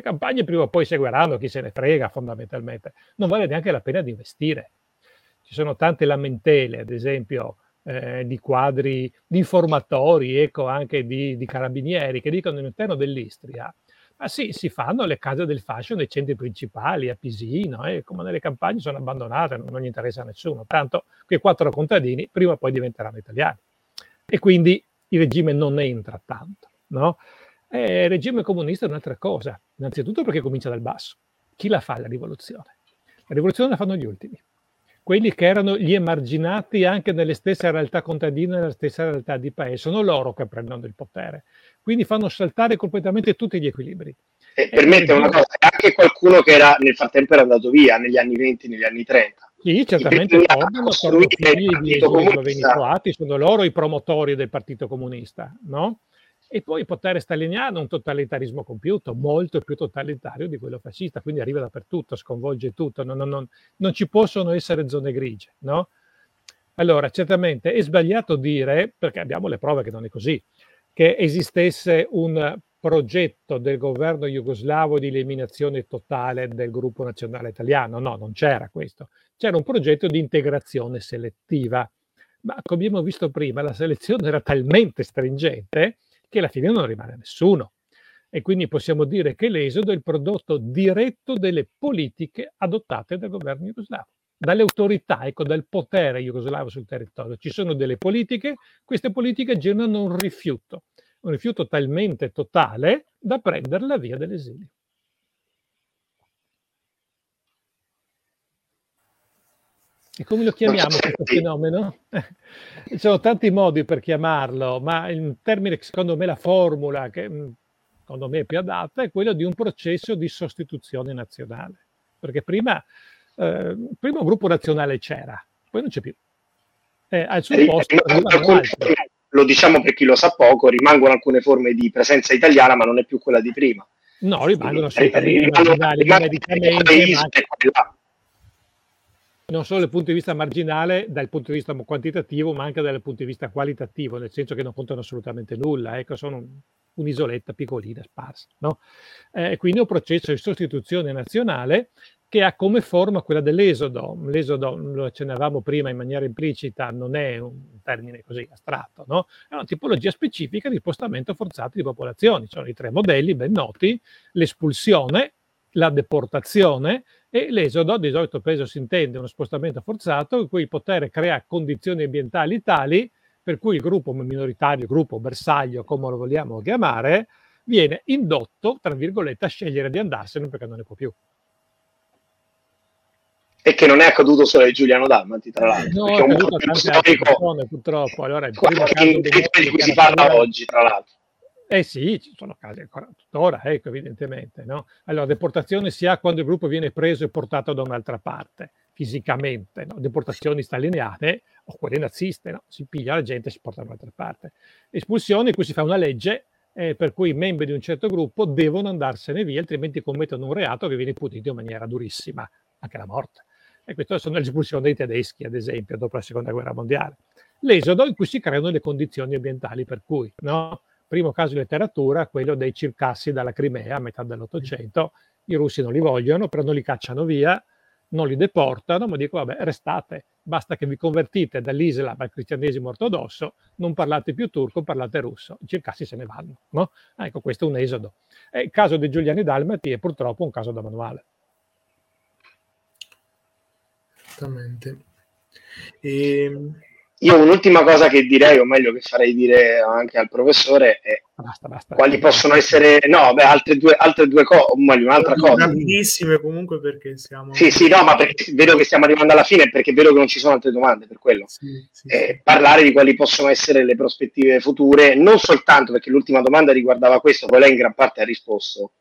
Speaker 2: le campagne prima o poi seguiranno, chi se ne frega fondamentalmente. Non vale neanche la pena di investire. Ci sono tante lamentele, ad esempio, eh, di quadri, di informatori, ecco anche di, di carabinieri, che dicono all'interno dell'Istria ma sì, si fanno le case del fashion nei centri principali, a Pisino, eh, come nelle campagne sono abbandonate, non, non gli interessa a nessuno. Tanto quei quattro contadini prima o poi diventeranno italiani. E quindi il regime non entra tanto. No? Eh, il regime comunista è un'altra cosa, innanzitutto perché comincia dal basso. Chi la fa la rivoluzione? La rivoluzione la fanno gli ultimi, quelli che erano gli emarginati anche nelle stesse realtà contadine, nella stessa realtà di paese, sono loro che prendono il potere quindi fanno saltare completamente tutti gli equilibri.
Speaker 3: E permette una cosa, anche qualcuno che era nel frattempo era andato via negli anni 20, negli anni 30.
Speaker 2: Sì, certamente Orban sono figli di sloveni croati, sono loro i promotori del Partito Comunista, no? E poi il potere staliniano è un totalitarismo compiuto, molto più totalitario di quello fascista, quindi arriva dappertutto, sconvolge tutto, non, non, non ci possono essere zone grigie, no? Allora, certamente è sbagliato dire, perché abbiamo le prove che non è così, che esistesse un progetto del governo jugoslavo di eliminazione totale del gruppo nazionale italiano. No, non c'era questo. C'era un progetto di integrazione selettiva. Ma come abbiamo visto prima, la selezione era talmente stringente che alla fine non rimane nessuno. E quindi possiamo dire che l'esodo è il prodotto diretto delle politiche adottate dal governo jugoslavo dalle autorità, ecco, dal potere jugoslavo sul territorio. Ci sono delle politiche, queste politiche generano un rifiuto, un rifiuto talmente totale da prendere la via dell'esilio. E come lo chiamiamo questo fenomeno? Ci sono tanti modi per chiamarlo, ma il termine, secondo me, la formula che mm, secondo me è più adatta è quello di un processo di sostituzione nazionale. Perché prima eh, prima un gruppo nazionale c'era, poi non c'è più.
Speaker 3: Eh, al suo posto lo diciamo per chi lo sa poco, rimangono alcune forme di presenza italiana, ma non è più quella di prima.
Speaker 2: No, rimangono assolutamente marginali, numericamente, non solo dal punto di vista marginale, dal punto di vista quantitativo, ma anche dal punto di vista qualitativo, nel senso che non contano assolutamente nulla, ecco, sono un'isoletta piccolina, sparsa. No? Eh, quindi un processo di sostituzione nazionale che ha come forma quella dell'esodo. L'esodo, lo accennavamo prima in maniera implicita, non è un termine così astratto, no? è una tipologia specifica di spostamento forzato di popolazioni. Sono i tre modelli ben noti, l'espulsione, la deportazione e l'esodo, di solito peso si intende uno spostamento forzato in cui il potere crea condizioni ambientali tali per cui il gruppo minoritario, il gruppo bersaglio, come lo vogliamo chiamare, viene indotto, tra virgolette, a scegliere di andarsene perché non ne può più
Speaker 3: e che non è accaduto solo ai Giuliano Dalmati, tra l'altro. No, è un
Speaker 2: po' storico persone, purtroppo. Allora, il
Speaker 3: primo caso di cui si parla oggi, tra l'altro.
Speaker 2: Eh sì, ci sono casi ancora tuttora, ecco, evidentemente. No? Allora, deportazione si ha quando il gruppo viene preso e portato da un'altra parte, fisicamente. No? Deportazioni staliniane o quelle naziste, no? si piglia la gente e si porta da un'altra parte. Espulsione cui si fa una legge eh, per cui i membri di un certo gruppo devono andarsene via, altrimenti commettono un reato che viene punito in maniera durissima, anche la morte. E queste sono le espulsioni dei tedeschi, ad esempio, dopo la seconda guerra mondiale. L'esodo in cui si creano le condizioni ambientali per cui, no? Primo caso di letteratura, quello dei circassi dalla Crimea a metà dell'Ottocento. I russi non li vogliono, però non li cacciano via, non li deportano, ma dicono, vabbè, restate, basta che vi convertite dall'Islam al cristianesimo ortodosso, non parlate più turco, parlate russo. I circassi se ne vanno, no? Ecco, questo è un esodo. E il caso dei Giuliani Dalmati è purtroppo un caso da manuale.
Speaker 1: Esattamente. E...
Speaker 3: Io un'ultima cosa che direi, o meglio che farei dire anche al professore, è basta, basta, quali possono essere, no, beh, altre due, altre due cose, o meglio, un'altra cosa.
Speaker 1: Rapidissime comunque perché siamo...
Speaker 3: Sì, sì, no, ma perché vedo che stiamo arrivando alla fine perché vedo che non ci sono altre domande per quello. Sì, sì, eh, sì. Parlare di quali possono essere le prospettive future, non soltanto perché l'ultima domanda riguardava questo, poi lei in gran parte ha risposto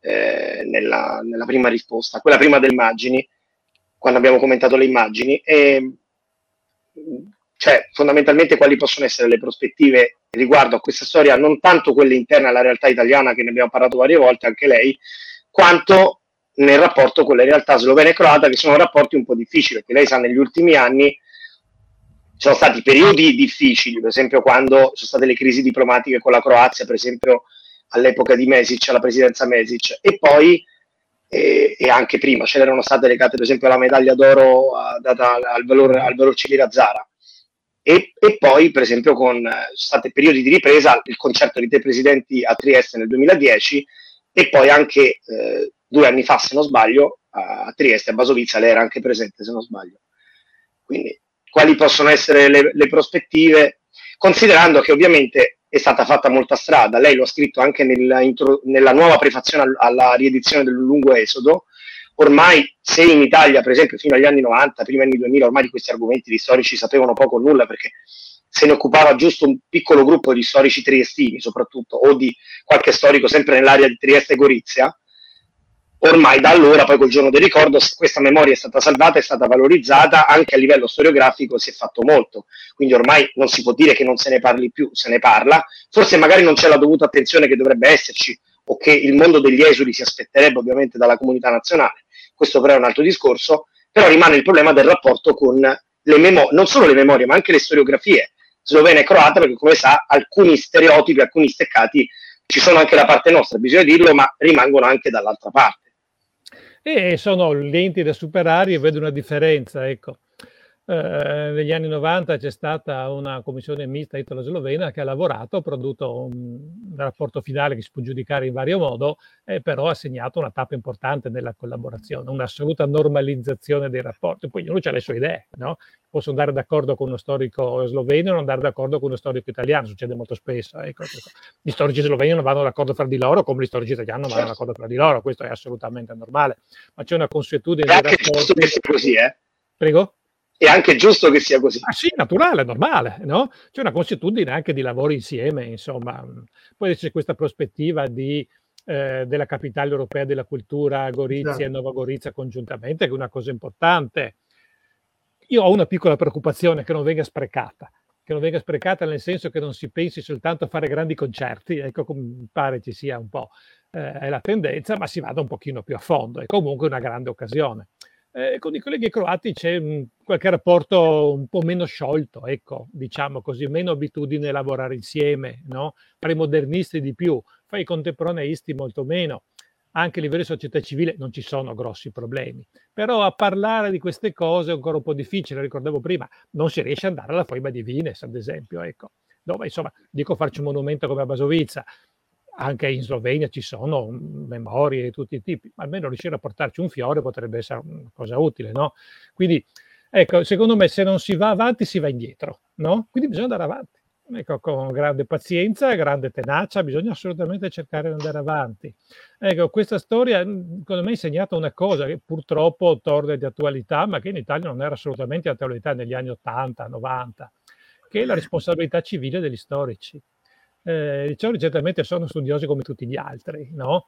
Speaker 3: eh, nella, nella prima risposta, quella prima delle immagini, quando abbiamo commentato le immagini. E, cioè, fondamentalmente quali possono essere le prospettive riguardo a questa storia, non tanto quelle interne alla realtà italiana, che ne abbiamo parlato varie volte, anche lei, quanto nel rapporto con le realtà slovena e croata, che sono rapporti un po' difficili, perché lei sa negli ultimi anni sono stati periodi difficili, per esempio quando sono state le crisi diplomatiche con la Croazia, per esempio all'epoca di Mesic, alla presidenza Mesic, e poi e, anche prima ce n'erano state legate per esempio alla medaglia d'oro uh, data al valor, al valor civile a Zara. E, e, poi, per esempio, con sono stati periodi di ripresa, il concerto dei tre presidenti a Trieste nel 2010 e poi anche eh, due anni fa, se non sbaglio, a Trieste, a Basovizza, lei era anche presente, se non sbaglio. Quindi, quali possono essere le, le prospettive? Considerando che ovviamente è stata fatta molta strada, lei lo ha scritto anche nella, intro, nella nuova prefazione alla riedizione del lungo esodo, ormai se in Italia, per esempio, fino agli anni 90, prima anni 2000, ormai di questi argomenti gli storici sapevano poco o nulla perché se ne occupava giusto un piccolo gruppo di storici triestini, soprattutto, o di qualche storico sempre nell'area di Trieste e Gorizia, ormai da allora, poi col giorno del ricordo, questa memoria è stata salvata, è stata valorizzata, anche a livello storiografico si è fatto molto. Quindi ormai non si può dire che non se ne parli più, se ne parla. Forse magari non c'è la dovuta attenzione che dovrebbe esserci o che il mondo degli esuli si aspetterebbe ovviamente dalla comunità nazionale questo però è un altro discorso, però rimane il problema del rapporto con le memorie, non solo le memorie, ma anche le storiografie slovena e croata, perché come sa alcuni stereotipi, alcuni steccati ci sono anche da parte nostra, bisogna dirlo, ma rimangono anche dall'altra parte.
Speaker 2: E sono lenti da superare e vedo una differenza, ecco. Eh, negli anni 90 c'è stata una commissione mista italo-slovena che ha lavorato, ha prodotto un, rapporto finale che si può giudicare in vario modo, eh, però ha segnato una tappa importante nella collaborazione, un'assoluta normalizzazione dei rapporti. Poi ognuno ha le sue idee, no? posso andare d'accordo con uno storico sloveno e non andare d'accordo con uno storico italiano, succede molto spesso. Ecco. Gli storici sloveni non vanno d'accordo fra di loro come gli storici italiani non vanno d'accordo fra di loro, questo è assolutamente normale, ma c'è una consuetudine...
Speaker 3: È anche rapporti... che sia così, eh?
Speaker 2: Prego?
Speaker 3: È anche giusto che sia così.
Speaker 2: Ah, sì, naturale, normale, no? C'è una consuetudine anche di lavoro insieme, insomma. Poi c'è questa prospettiva di, eh, della capitale europea della cultura, Gorizia esatto. e Nova Gorizia congiuntamente, che è una cosa importante. Io ho una piccola preoccupazione che non venga sprecata, che non venga sprecata nel senso che non si pensi soltanto a fare grandi concerti, ecco come pare ci sia un po' eh, la tendenza, ma si vada un pochino più a fondo, è comunque una grande occasione eh, con i colleghi croati c'è un, qualche rapporto un po' meno sciolto, ecco, diciamo così, meno abitudine a lavorare insieme, no? Fra di più, fra i contemporaneisti molto meno. Anche a livello di società civile non ci sono grossi problemi. Però a parlare di queste cose è ancora un po' difficile, ricordavo prima, non si riesce ad andare alla foiba di Vines, ad esempio, ecco. Dove, insomma, dico farci un monumento come a Basovizza, anche in Slovenia ci sono memorie di tutti i tipi, ma almeno riuscire a portarci un fiore potrebbe essere una cosa utile, no? Quindi, ecco, secondo me se non si va avanti si va indietro, no? Quindi bisogna andare avanti. Ecco, con grande pazienza, grande tenacia, bisogna assolutamente cercare di andare avanti. Ecco, questa storia, secondo me, ha insegnato una cosa che purtroppo torna di attualità, ma che in Italia non era assolutamente di attualità negli anni 80, 90, che è la responsabilità civile degli storici eh, diciamo, certamente sono studiosi come tutti gli altri, no?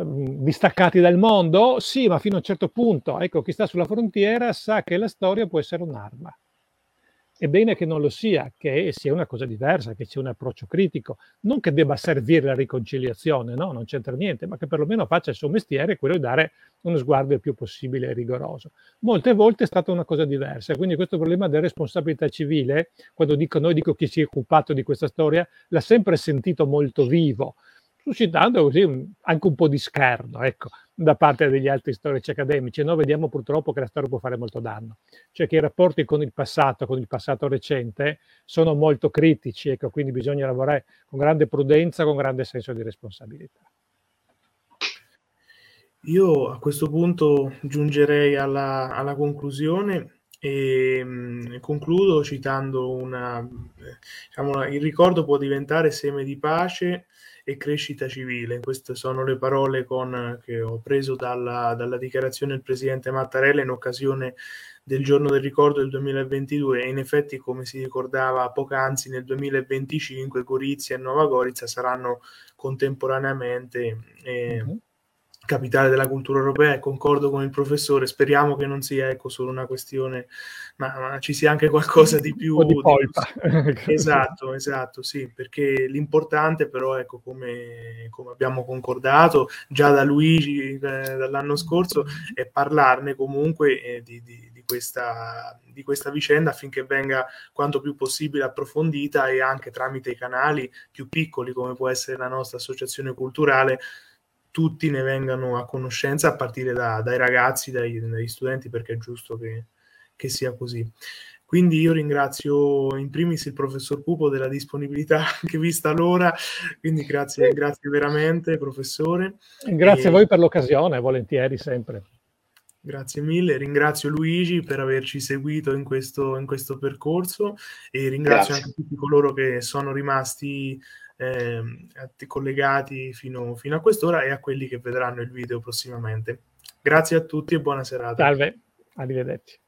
Speaker 2: Mm, distaccati dal mondo, sì, ma fino a un certo punto. Ecco, chi sta sulla frontiera sa che la storia può essere un'arma è bene che non lo sia, che sia una cosa diversa, che sia un approccio critico, non che debba servire la riconciliazione, no, non c'entra niente, ma che perlomeno faccia il suo mestiere, quello di dare uno sguardo il più possibile rigoroso. Molte volte è stata una cosa diversa, quindi questo problema della responsabilità civile, quando dico noi, dico chi si è occupato di questa storia, l'ha sempre sentito molto vivo, suscitando così un, anche un po' di scherno, ecco da parte degli altri storici accademici. Noi vediamo purtroppo che la storia può fare molto danno, cioè che i rapporti con il passato, con il passato recente, sono molto critici, ecco, quindi bisogna lavorare con grande prudenza, con grande senso di responsabilità.
Speaker 1: Io a questo punto giungerei alla, alla conclusione e mm, concludo citando una, eh, diciamo, il ricordo può diventare seme di pace e crescita civile. Queste sono le parole con, che ho preso dalla, dalla, dichiarazione del presidente Mattarella in occasione del giorno del ricordo del 2022 e in effetti come si ricordava poc'anzi nel 2025 Gorizia e Nuova Gorizia saranno contemporaneamente eh, mm-hmm capitale della cultura europea e concordo con il professore, speriamo che non sia ecco, solo una questione, ma, ma ci sia anche qualcosa di più...
Speaker 2: di.
Speaker 1: Di... esatto, esatto, sì, perché l'importante però, ecco, come, come abbiamo concordato già da Luigi eh, dall'anno scorso, è parlarne comunque eh, di, di questa, di questa vicenda affinché venga quanto più possibile approfondita e anche tramite i canali più piccoli come può essere la nostra associazione culturale tutti ne vengano a conoscenza a partire da, dai ragazzi, dai, dagli studenti perché è giusto che, che sia così. Quindi io ringrazio in primis il professor Pupo della disponibilità anche vista l'ora, quindi grazie, grazie veramente professore.
Speaker 2: Grazie e... a voi per l'occasione, volentieri sempre.
Speaker 1: Grazie mille, ringrazio Luigi per averci seguito in questo, in questo percorso e ringrazio grazie. anche tutti coloro che sono rimasti eh, collegati fino, fino a quest'ora e a quelli che vedranno il video prossimamente. Grazie a tutti e buona serata.
Speaker 2: Salve, arrivederci.